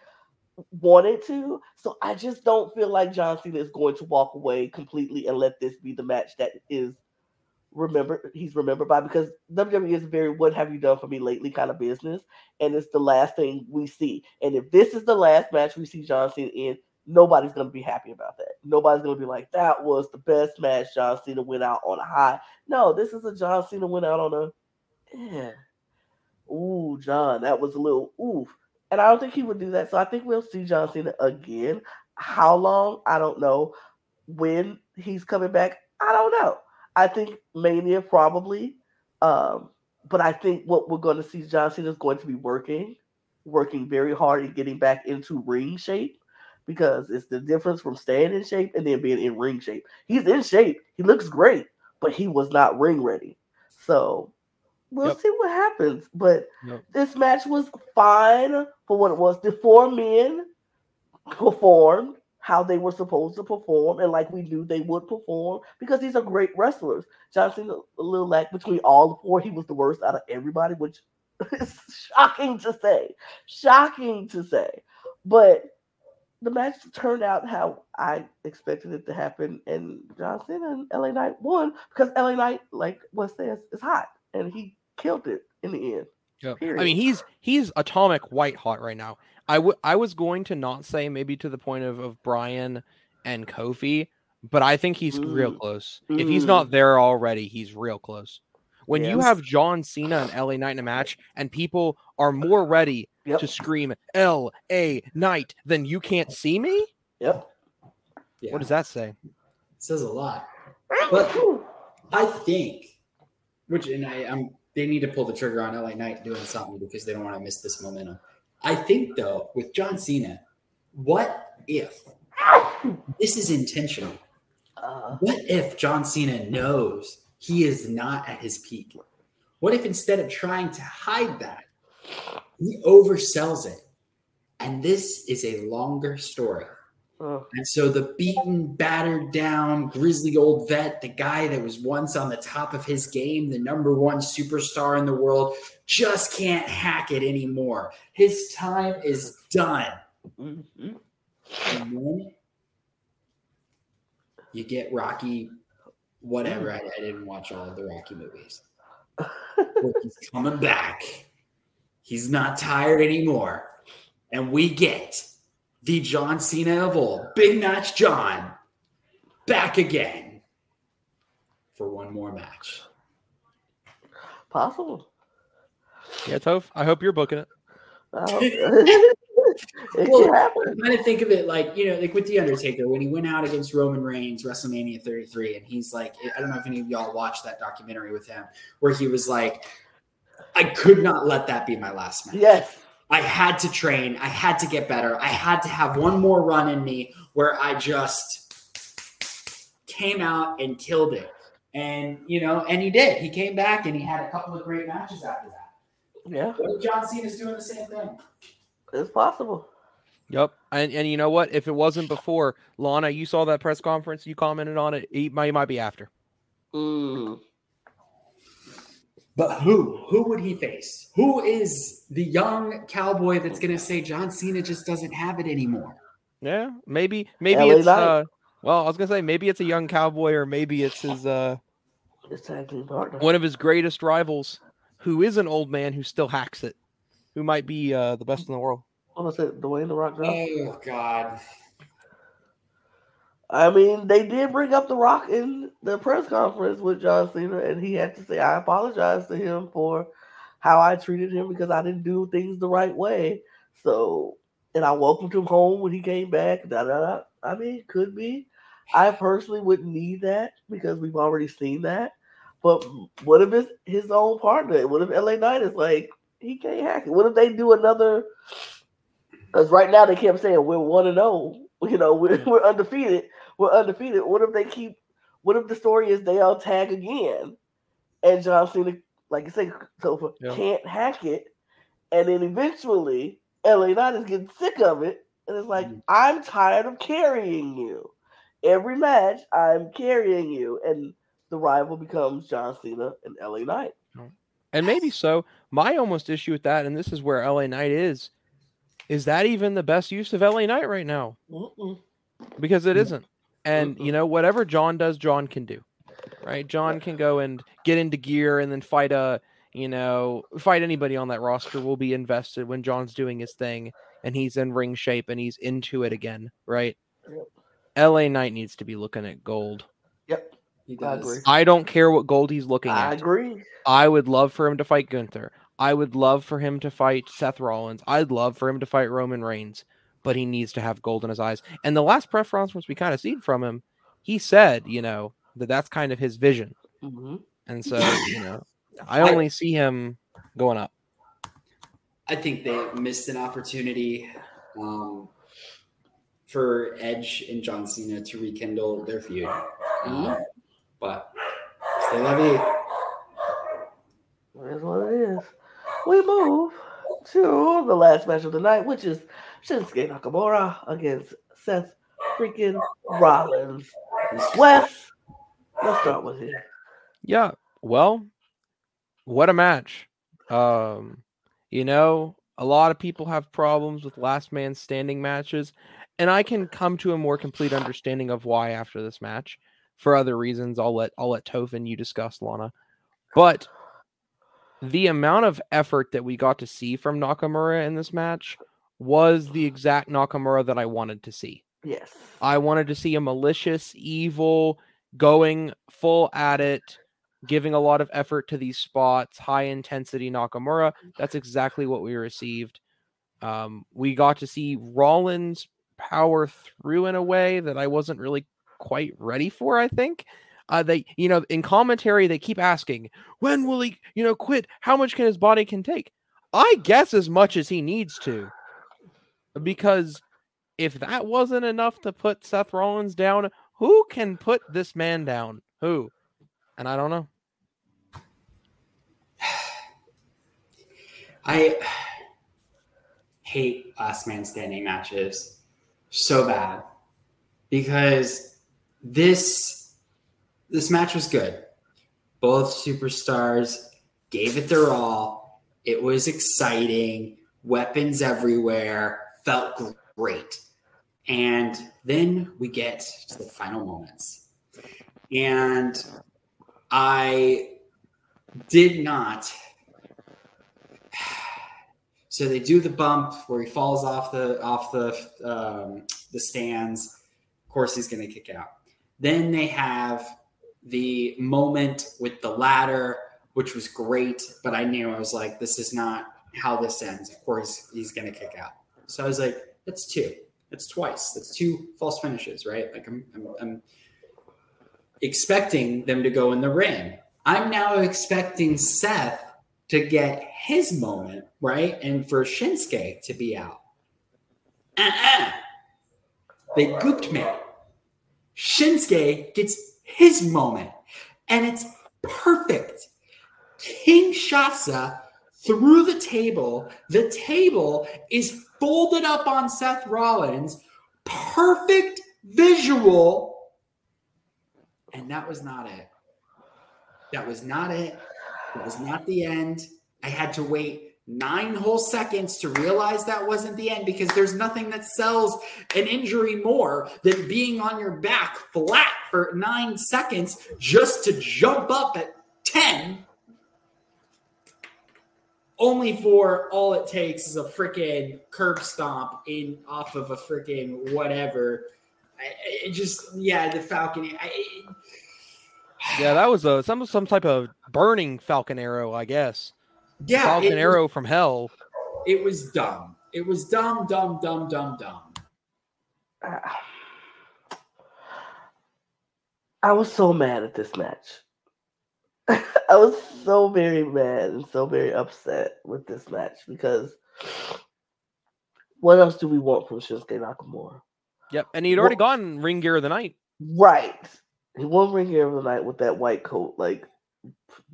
wanted to. So I just don't feel like John Cena is going to walk away completely and let this be the match that is remember he's remembered by because WWE is very what have you done for me lately kind of business, and it's the last thing we see. And if this is the last match we see John Cena in, nobody's gonna be happy about that. Nobody's gonna be like, that was the best match. John Cena went out on a high. No, this is a John Cena went out on a yeah. Ooh, John, that was a little oof. And I don't think he would do that. So I think we'll see John Cena again. How long? I don't know. When he's coming back, I don't know. I think Mania probably. Um, but I think what we're going to see John Cena is going to be working, working very hard and getting back into ring shape because it's the difference from staying in shape and then being in ring shape. He's in shape. He looks great, but he was not ring ready. So we'll yep. see what happens. But yep. this match was fine for what it was. The four men performed how they were supposed to perform and like we knew they would perform because these are great wrestlers. Johnson a little lack between all the four. He was the worst out of everybody, which is shocking to say. Shocking to say. But the match turned out how I expected it to happen, and John Cena and LA Knight won because LA Knight, like what says, is hot, and he killed it in the end. Yeah. I mean, he's he's atomic white hot right now. I, w- I was going to not say maybe to the point of, of Brian and Kofi, but I think he's mm. real close. Mm. If he's not mm. there already, he's real close. When yes. you have John Cena and LA Knight in a match, and people are more ready yep. to scream L A Knight than you can't see me. Yep. Yeah. What does that say? It says a lot. But I think, which and I, I'm they need to pull the trigger on LA Knight doing something because they don't want to miss this momentum. I think though, with John Cena, what if this is intentional? Uh, what if John Cena knows he is not at his peak? What if instead of trying to hide that, he oversells it? And this is a longer story. Oh. And so the beaten, battered down, grizzly old vet, the guy that was once on the top of his game, the number one superstar in the world, just can't hack it anymore. His time is done. Mm-hmm. And then you get Rocky, whatever. I, I didn't watch all of the Rocky movies. he's coming back. He's not tired anymore. And we get the John Cena of old, Big Match John, back again for one more match. Possible. Yeah, Toph. I hope you're booking it. well, I kind of think of it like you know, like with the Undertaker when he went out against Roman Reigns WrestleMania 33, and he's like, I don't know if any of y'all watched that documentary with him, where he was like, I could not let that be my last match. Yes, I had to train. I had to get better. I had to have one more run in me where I just came out and killed it. And, you know, and he did. He came back and he had a couple of great matches after that. Yeah. What John Cena's doing the same thing. It's possible. Yep. And and you know what? If it wasn't before, Lana, you saw that press conference, you commented on it, he might, he might be after. Mm. But who? Who would he face? Who is the young cowboy that's going to say John Cena just doesn't have it anymore? Yeah, maybe maybe LA it's uh, well, I was going to say maybe it's a young cowboy or maybe it's his uh one of his greatest rivals who is an old man who still hacks it, who might be uh, the best in the world. I'm gonna say Dwayne the Rock Johnson. Oh God. I mean, they did bring up The Rock in the press conference with John Cena, and he had to say, I apologize to him for how I treated him because I didn't do things the right way. So, and I welcomed him home when he came back. Da, da, da. I mean, could be. I personally wouldn't need that because we've already seen that. But what if it's his own partner? What if LA Knight is like, he can't hack it? What if they do another? Because right now they kept saying we're 1 to 0. You know, we're, we're undefeated we're undefeated. What if they keep? What if the story is they all tag again, and John Cena, like you say, Sofa yeah. can't hack it, and then eventually LA Knight is getting sick of it, and it's like mm-hmm. I'm tired of carrying you. Every match, I'm carrying you, and the rival becomes John Cena and LA Knight. And maybe so. My almost issue with that, and this is where LA Knight is, is that even the best use of LA Knight right now? Mm-mm. Because it isn't. And mm-hmm. you know, whatever John does, John can do. right? John can go and get into gear and then fight a, you know, fight anybody on that roster. Will be invested when John's doing his thing and he's in ring shape and he's into it again, right? Yep. LA Knight needs to be looking at gold. Yep. I agree. I don't care what gold he's looking I at. I agree. I would love for him to fight Gunther. I would love for him to fight Seth Rollins. I'd love for him to fight Roman Reigns, but he needs to have gold in his eyes. And the last press conference we kind of seen from him, he said, you know, that that's kind of his vision. Mm-hmm. And so, you know, I only I, see him going up. I think they missed an opportunity um, for Edge and John Cena to rekindle their feud. Mm-hmm. Um, but stay love you. It is what it is. We move to the last match of the night, which is Shinsuke Nakamura against Seth freaking Rollins. Wes, let's start with him. Yeah, well, what a match. Um, you know, a lot of people have problems with last man standing matches, and I can come to a more complete understanding of why after this match for other reasons. I'll let I'll let Tophin you discuss Lana. But the amount of effort that we got to see from Nakamura in this match was the exact Nakamura that I wanted to see. Yes. I wanted to see a malicious, evil, going full at it, giving a lot of effort to these spots, high intensity Nakamura. That's exactly what we received. Um, we got to see Rollins power through in a way that I wasn't really quite ready for. I think uh, they, you know, in commentary they keep asking, when will he, you know, quit? How much can his body can take? I guess as much as he needs to, because if that wasn't enough to put Seth Rollins down, who can put this man down? Who? And I don't know. I hate last man standing matches so bad because this this match was good. Both superstars gave it their all. It was exciting, weapons everywhere, felt great. And then we get to the final moments. And I did not. So they do the bump where he falls off the off the um, the stands. Of course, he's going to kick out. Then they have the moment with the ladder, which was great, but I knew I was like, this is not how this ends. Of course, he's going to kick out. So I was like, that's two. That's twice. That's two false finishes, right? Like I'm, I'm, I'm expecting them to go in the ring. I'm now expecting Seth to get his moment, right? And for Shinsuke to be out. Uh-uh. They gooped me. Shinsuke gets his moment, and it's perfect. Kinshasa through the table. The table is folded up on Seth Rollins. Perfect visual. And that was not it. That was not it. It was not the end. I had to wait nine whole seconds to realize that wasn't the end because there's nothing that sells an injury more than being on your back flat for nine seconds just to jump up at 10 only for all it takes is a freaking curb stomp in off of a freaking whatever it just yeah the falcon I, yeah that was a some some type of burning falcon arrow i guess yeah, Falcon Arrow from hell. It was dumb. It was dumb, dumb, dumb, dumb, dumb. Uh, I was so mad at this match. I was so very mad and so very upset with this match because what else do we want from Shinsuke Nakamura? Yep, and he'd already what, gotten ring gear of the night. Right, he won ring gear of the night with that white coat, like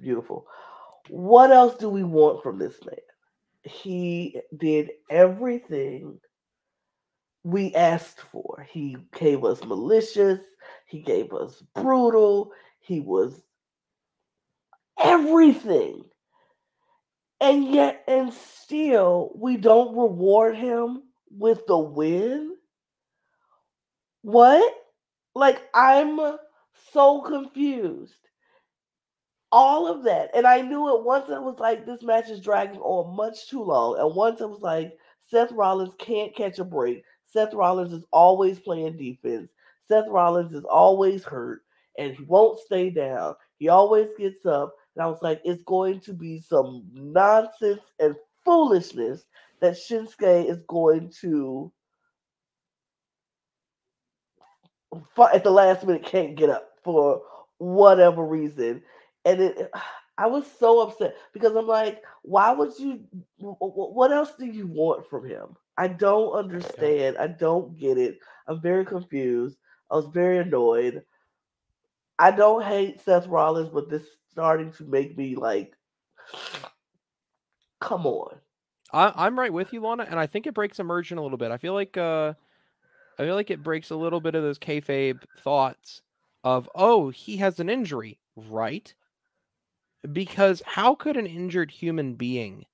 beautiful. What else do we want from this man? He did everything we asked for. He gave us malicious, he gave us brutal, he was everything. And yet, and still, we don't reward him with the win. What? Like, I'm so confused. all of that. And I knew it once I was like, this match is dragging on much too long. And once I was like, Seth Rollins can't catch a break. Seth Rollins is always playing defense. Seth Rollins is always hurt and he won't stay down. He always gets up. And I was like, it's going to be some nonsense and foolishness that Shinsuke is going to at the last minute can't get up for whatever reason. And it I was so upset because I'm like, why would you what else do you want from him? I don't understand. I don't get it. I'm very confused. I was very annoyed. I don't hate Seth Rollins, but this starting to make me like, come on. I, am right with you, Lana, and I think it breaks immersion a little bit. I feel like uh, I feel like it breaks a little bit of those kayfabe thoughts of, oh, he has an injury, right? Because how could an injured human being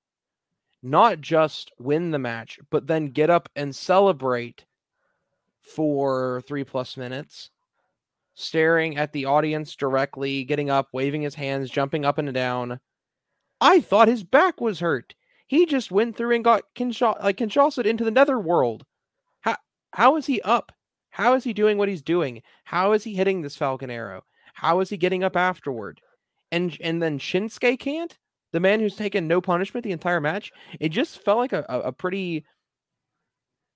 not just win the match, but then get up and celebrate for three plus minutes, staring at the audience directly, getting up, waving his hands, jumping up and down? I thought his back was hurt. He just went through and got Kinshasa, like Kinshasa into the netherworld. How how is he up? How is he doing what he's doing? How is he hitting this Falcon Arrow? How is he getting up afterward? And and then Shinsuke can't. The man who's taken no punishment the entire match. It just felt like a, a pretty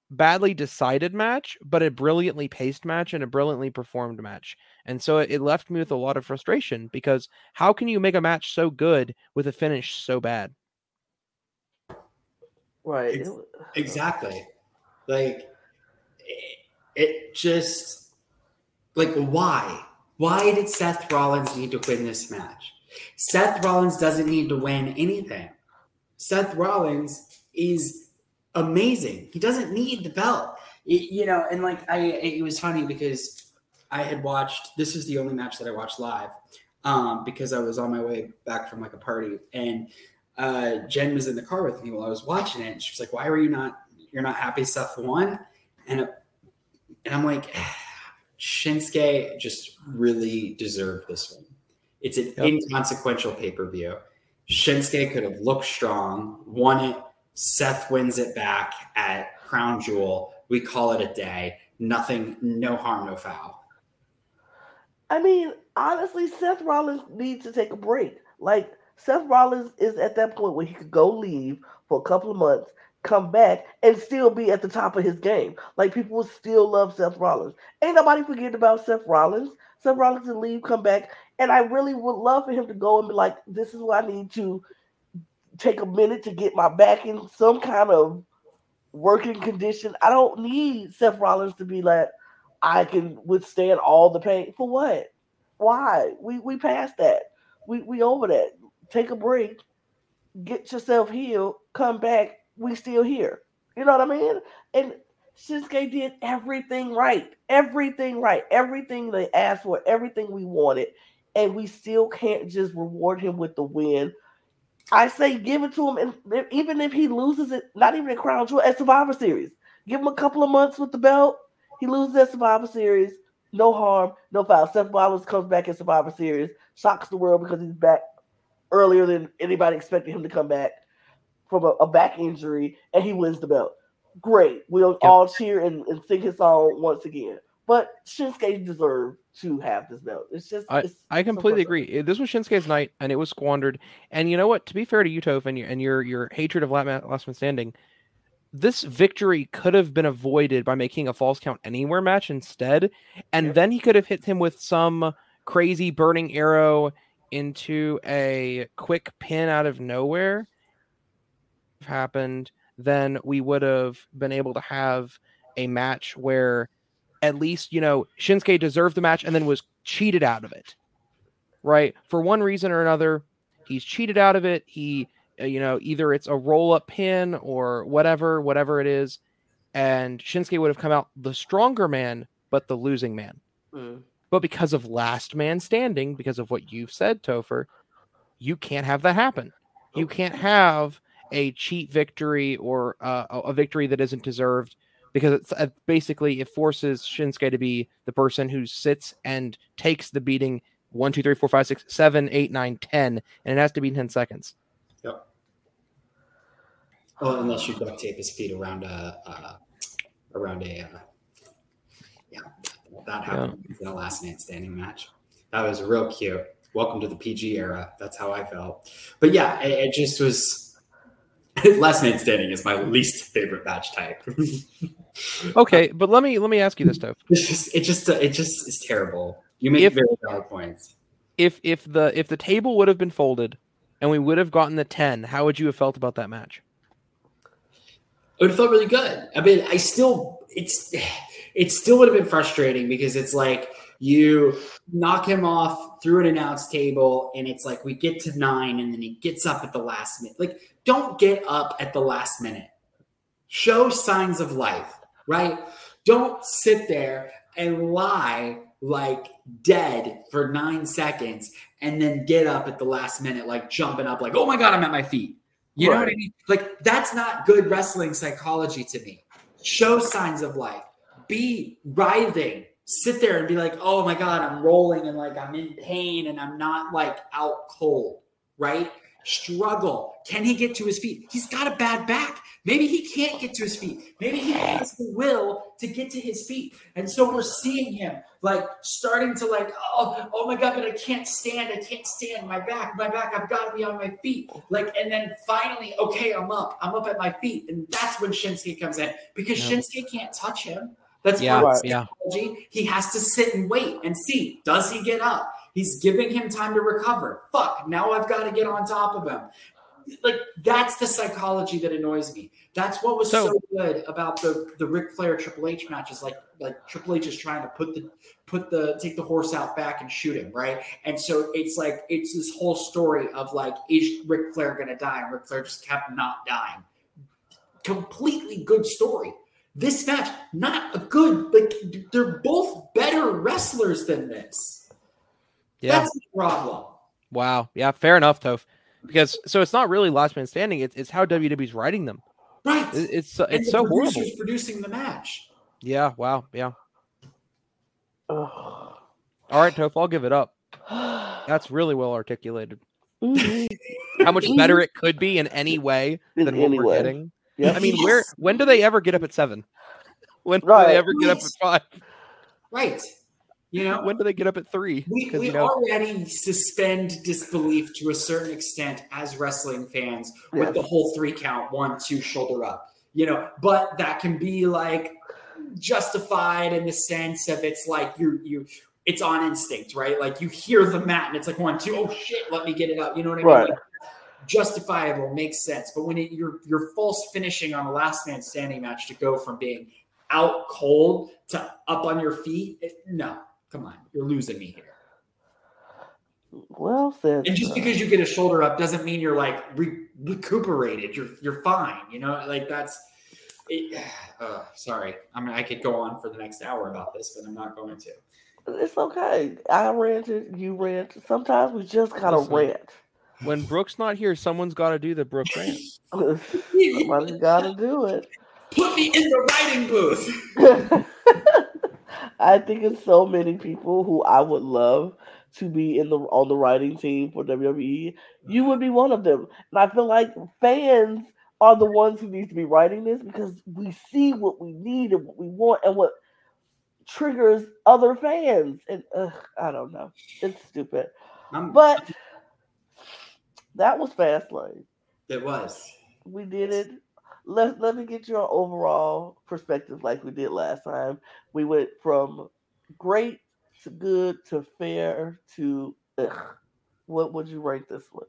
badly decided match, but a brilliantly paced match and a brilliantly performed match. And so it left me with a lot of frustration because how can you make a match so good with a finish so bad? Right. Exactly. Like it, just like why? Why did Seth Rollins need to win this match? Seth Rollins doesn't need to win anything. Seth Rollins is amazing. He doesn't need the belt. It, you know, and like I it was funny because I had watched this is the only match that I watched live um, because I was on my way back from like a party and uh, Jen was in the car with me while I was watching it, and she was like, "Why were you not? You're not happy Seth won?" And it, and I'm like, Shinsuke just really deserved this one. It's an yep. inconsequential pay per view. Shinsuke could have looked strong, won it. Seth wins it back at Crown Jewel. We call it a day. Nothing, no harm, no foul. I mean, honestly, Seth Rollins needs to take a break. Like Seth Rollins is at that point where he could go leave for a couple of months, come back, and still be at the top of his game. Like people will still love Seth Rollins. Ain't nobody forgetting about Seth Rollins. Seth Rollins to leave, come back, and I really would love for him to go and be like, "This is what I need to take a minute to get my back in some kind of working condition." I don't need Seth Rollins to be like, "I can withstand all the pain." For what? Why? We we passed that. We we over that take a break, get yourself healed, come back, we still here. You know what I mean? And Shinsuke did everything right. Everything right. Everything they asked for, everything we wanted. And we still can't just reward him with the win. I say give it to him, and even if he loses it, not even in Crown Jewel, at Survivor Series, give him a couple of months with the belt. He loses at Survivor Series, no harm, no foul. Seth Rollins comes back at Survivor Series, shocks the world because he's back earlier than anybody expected him to come back from a, a back injury, and he wins the belt. Great. We'll yep. all cheer and, and sing his song once again. But Shinsuke deserved to have this belt. It's just. I, it's I completely so agree. This was Shinsuke's night, and it was squandered. And you know what? To be fair to you, Toph, and your and your your hatred of Last Man Standing, this victory could have been avoided by making a false count anywhere match instead, and then he could have hit him with some crazy burning arrow into a quick pin out of nowhere happened, then we would have been able to have a match where at least, you know, Shinsuke deserved the match and then was cheated out of it. Right? For one reason or another, he's cheated out of it. He, uh, you know, either it's a roll up pin or whatever, whatever it is. And Shinsuke would have come out the stronger man, but the losing man. Mm. But because of last man standing, because of what you've said, Topher, you can't have that happen. You can't have a cheat victory or uh, a victory that isn't deserved because it's uh, basically it forces Shinsuke to be the person who sits and takes the beating one, two, three, four, five, six, seven, eight, nine, ten, and it has to be ten seconds. Yep. Oh, unless you duct tape his feet around a uh, around a uh, yeah, that happened yeah. in the last man standing match. That was real cute. Welcome to the PG era. That's how I felt. But yeah, it, it just was. Last man standing is my least favorite match type. okay, but let me let me ask you this, stuff. It's just it just it just is terrible. You make if, very valid points. If if the if the table would have been folded and we would have gotten the 10, how would you have felt about that match? It would have felt really good. I mean, I still it's it still would have been frustrating because it's like you knock him off through an announce table and it's like we get to nine and then he gets up at the last minute. Like, don't get up at the last minute. Show signs of life, right? Don't sit there and lie like dead for nine seconds and then get up at the last minute, like jumping up, like, oh my God, I'm at my feet. You right. know what I mean? Like, that's not good wrestling psychology to me. Show signs of life, be writhing, sit there and be like, oh my God, I'm rolling and like I'm in pain and I'm not like out cold, right? struggle. Can he get to his feet? He's got a bad back. Maybe he can't get to his feet. Maybe he has the will to get to his feet. And so we're seeing him like starting to like, oh, oh my God, but I can't stand. I can't stand my back. My back, I've got to be on my feet. Like, and then finally, okay, I'm up. I'm up at my feet. And that's when Shinsuke comes in because yeah. Shinsuke can't touch him. That's yeah, part of yeah. He has to sit and wait and see, does he get up? He's giving him time to recover. Fuck, now I've got to get on top of him. Like that's the psychology that annoys me. That's what was so, so good about the the Ric Flair Triple H matches. Like like Triple H is trying to put the put the take the horse out back and shoot him right. And so it's like it's this whole story of like is Ric Flair gonna die? And Ric Flair just kept not dying. Completely good story. This match, not a good. Like they're both better wrestlers than this. Yeah. That's the problem. Wow. Yeah, fair enough, Toph. Because so it's not really last man standing, it's, it's how WWE's writing them. Right. It, it's it's so horrible. producing the match. Yeah, wow. Yeah. All right, Toph, I'll give it up. That's really well articulated. Mm-hmm. how much better it could be in any way than what we're way. getting. Yep. I mean, yes. where when do they ever get up at seven? When right. do they ever get up at five? Right. You know, when do they get up at three? We, we you know, already suspend disbelief to a certain extent as wrestling fans with the whole three count, one, two, shoulder up. You know, but that can be like justified in the sense of it's like you you it's on instinct, right? Like you hear the mat and it's like one, two, oh shit, let me get it up. You know what I mean? Right. Like, justifiable, makes sense. But when it, you're you're false finishing on a last man standing match to go from being out cold to up on your feet, it, no, Come on, you're losing me here. Well said. And just because you get a shoulder up doesn't mean you're like re- recuperated. You're you're fine. You know, like that's. It, uh, sorry, I mean I could go on for the next hour about this, but I'm not going to. It's okay. I ranted, you rant. Sometimes we just gotta Listen, rant. When Brooks not here, someone's got to do the Brooks rant. Somebody's got to do it. Put me in the writing booth. I think it's so many people who I would love to be in the on the writing team for WWE. You would be one of them, and I feel like fans are the ones who need to be writing this because we see what we need and what we want and what triggers other fans. And ugh, I don't know, it's stupid, I'm, but that was Fastlane. It was. We did it let, let me get your overall perspective like we did last time. We went from great to good to fair to ugh. What would you rate this one?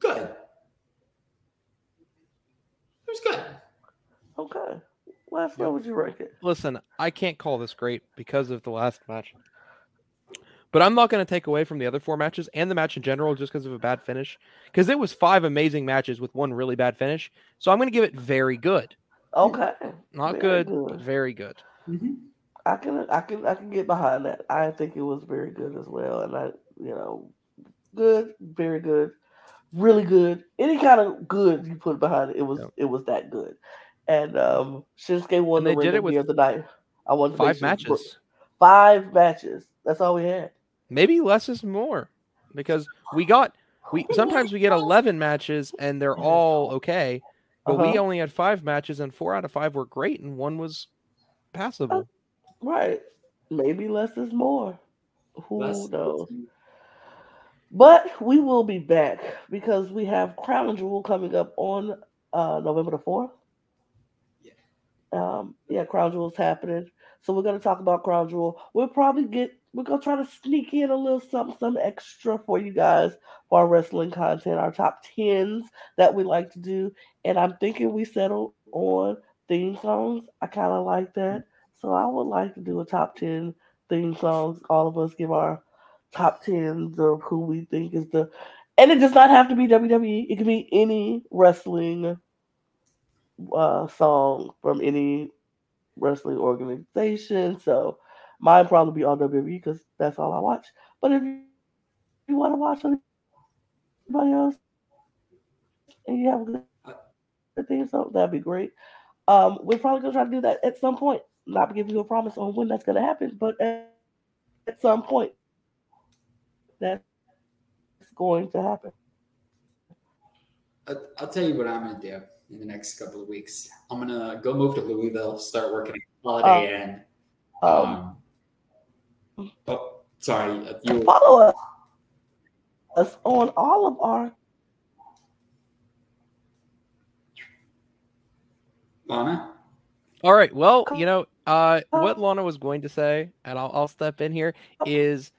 Good. It was good. Okay. Last, what would you rate it? Listen, I can't call this great because of the last match. But I'm not going to take away from the other four matches and the match in general just because of a bad finish. Because it was five amazing matches with one really bad finish. So I'm going to give it very good. Okay. Not good, good, but very good. Mm-hmm. I can I can I can get behind that. I think it was very good as well, and I you know good, very good, really good. Any kind of good you put behind it, it was yep. it was that good. And um Shinsuke won and the ring of the night. I won five matches. five matches. That's all we had. Maybe less is more because we got we sometimes we get 11 matches and they're all okay, but uh-huh. we only had five matches and four out of five were great and one was passable. Right. Maybe less is more. Who less knows? But we will be back because we have Crown Jewel coming up on uh, November the 4th. Yeah. Um, yeah, Crown Jewel's happening. So we're gonna talk about Crown Jewel. We'll probably get we're gonna try to sneak in a little something, some extra for you guys for our wrestling content, our top tens that we like to do. And I'm thinking we settle on theme songs. I kind of like that. So I would like to do a top ten theme songs. All of us give our top tens of who we think is the and it does not have to be WWE. It can be any wrestling uh, song from any wrestling organization. So mine probably be on WWE because that's all I watch. But if you, you want to watch anybody else and you have a good thing, so that'd be great. Um, we're probably gonna try to do that at some point. Not giving you a promise on when that's gonna happen, but at, at some point that's going to happen. I'll tell you what I'm gonna do in the next couple of weeks. I'm gonna go move to Louisville, start working at Holiday um, Inn. Um, um, sorry. Uh, you follow us on all of our. Lana. All right. Well, you know, uh, what Lana was going to say, and I'll, I'll step in here, is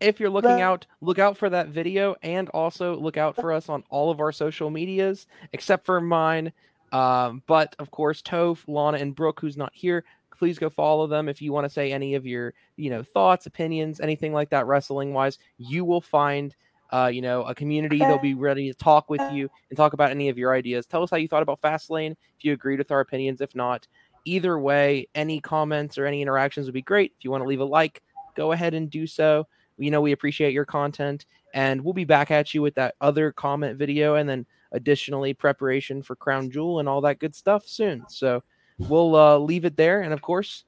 if you're looking out, look out for that video and also look out for us on all of our social medias, except for mine. Um, but of course, Toph, Lana, and Brooke, who's not here, please go follow them if you want to say any of your, you know, thoughts, opinions, anything like that, wrestling wise. You will find, uh, you know, a community. They'll be ready to talk with you and talk about any of your ideas. Tell us how you thought about Fastlane. If you agreed with our opinions, if not, either way, any comments or any interactions would be great. If you want to leave a like, go ahead and do so you know we appreciate your content and we'll be back at you with that other comment video and then additionally preparation for crown jewel and all that good stuff soon so we'll uh, leave it there and of course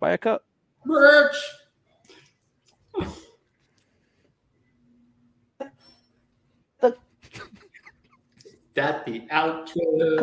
buy a cup. Merch that the outro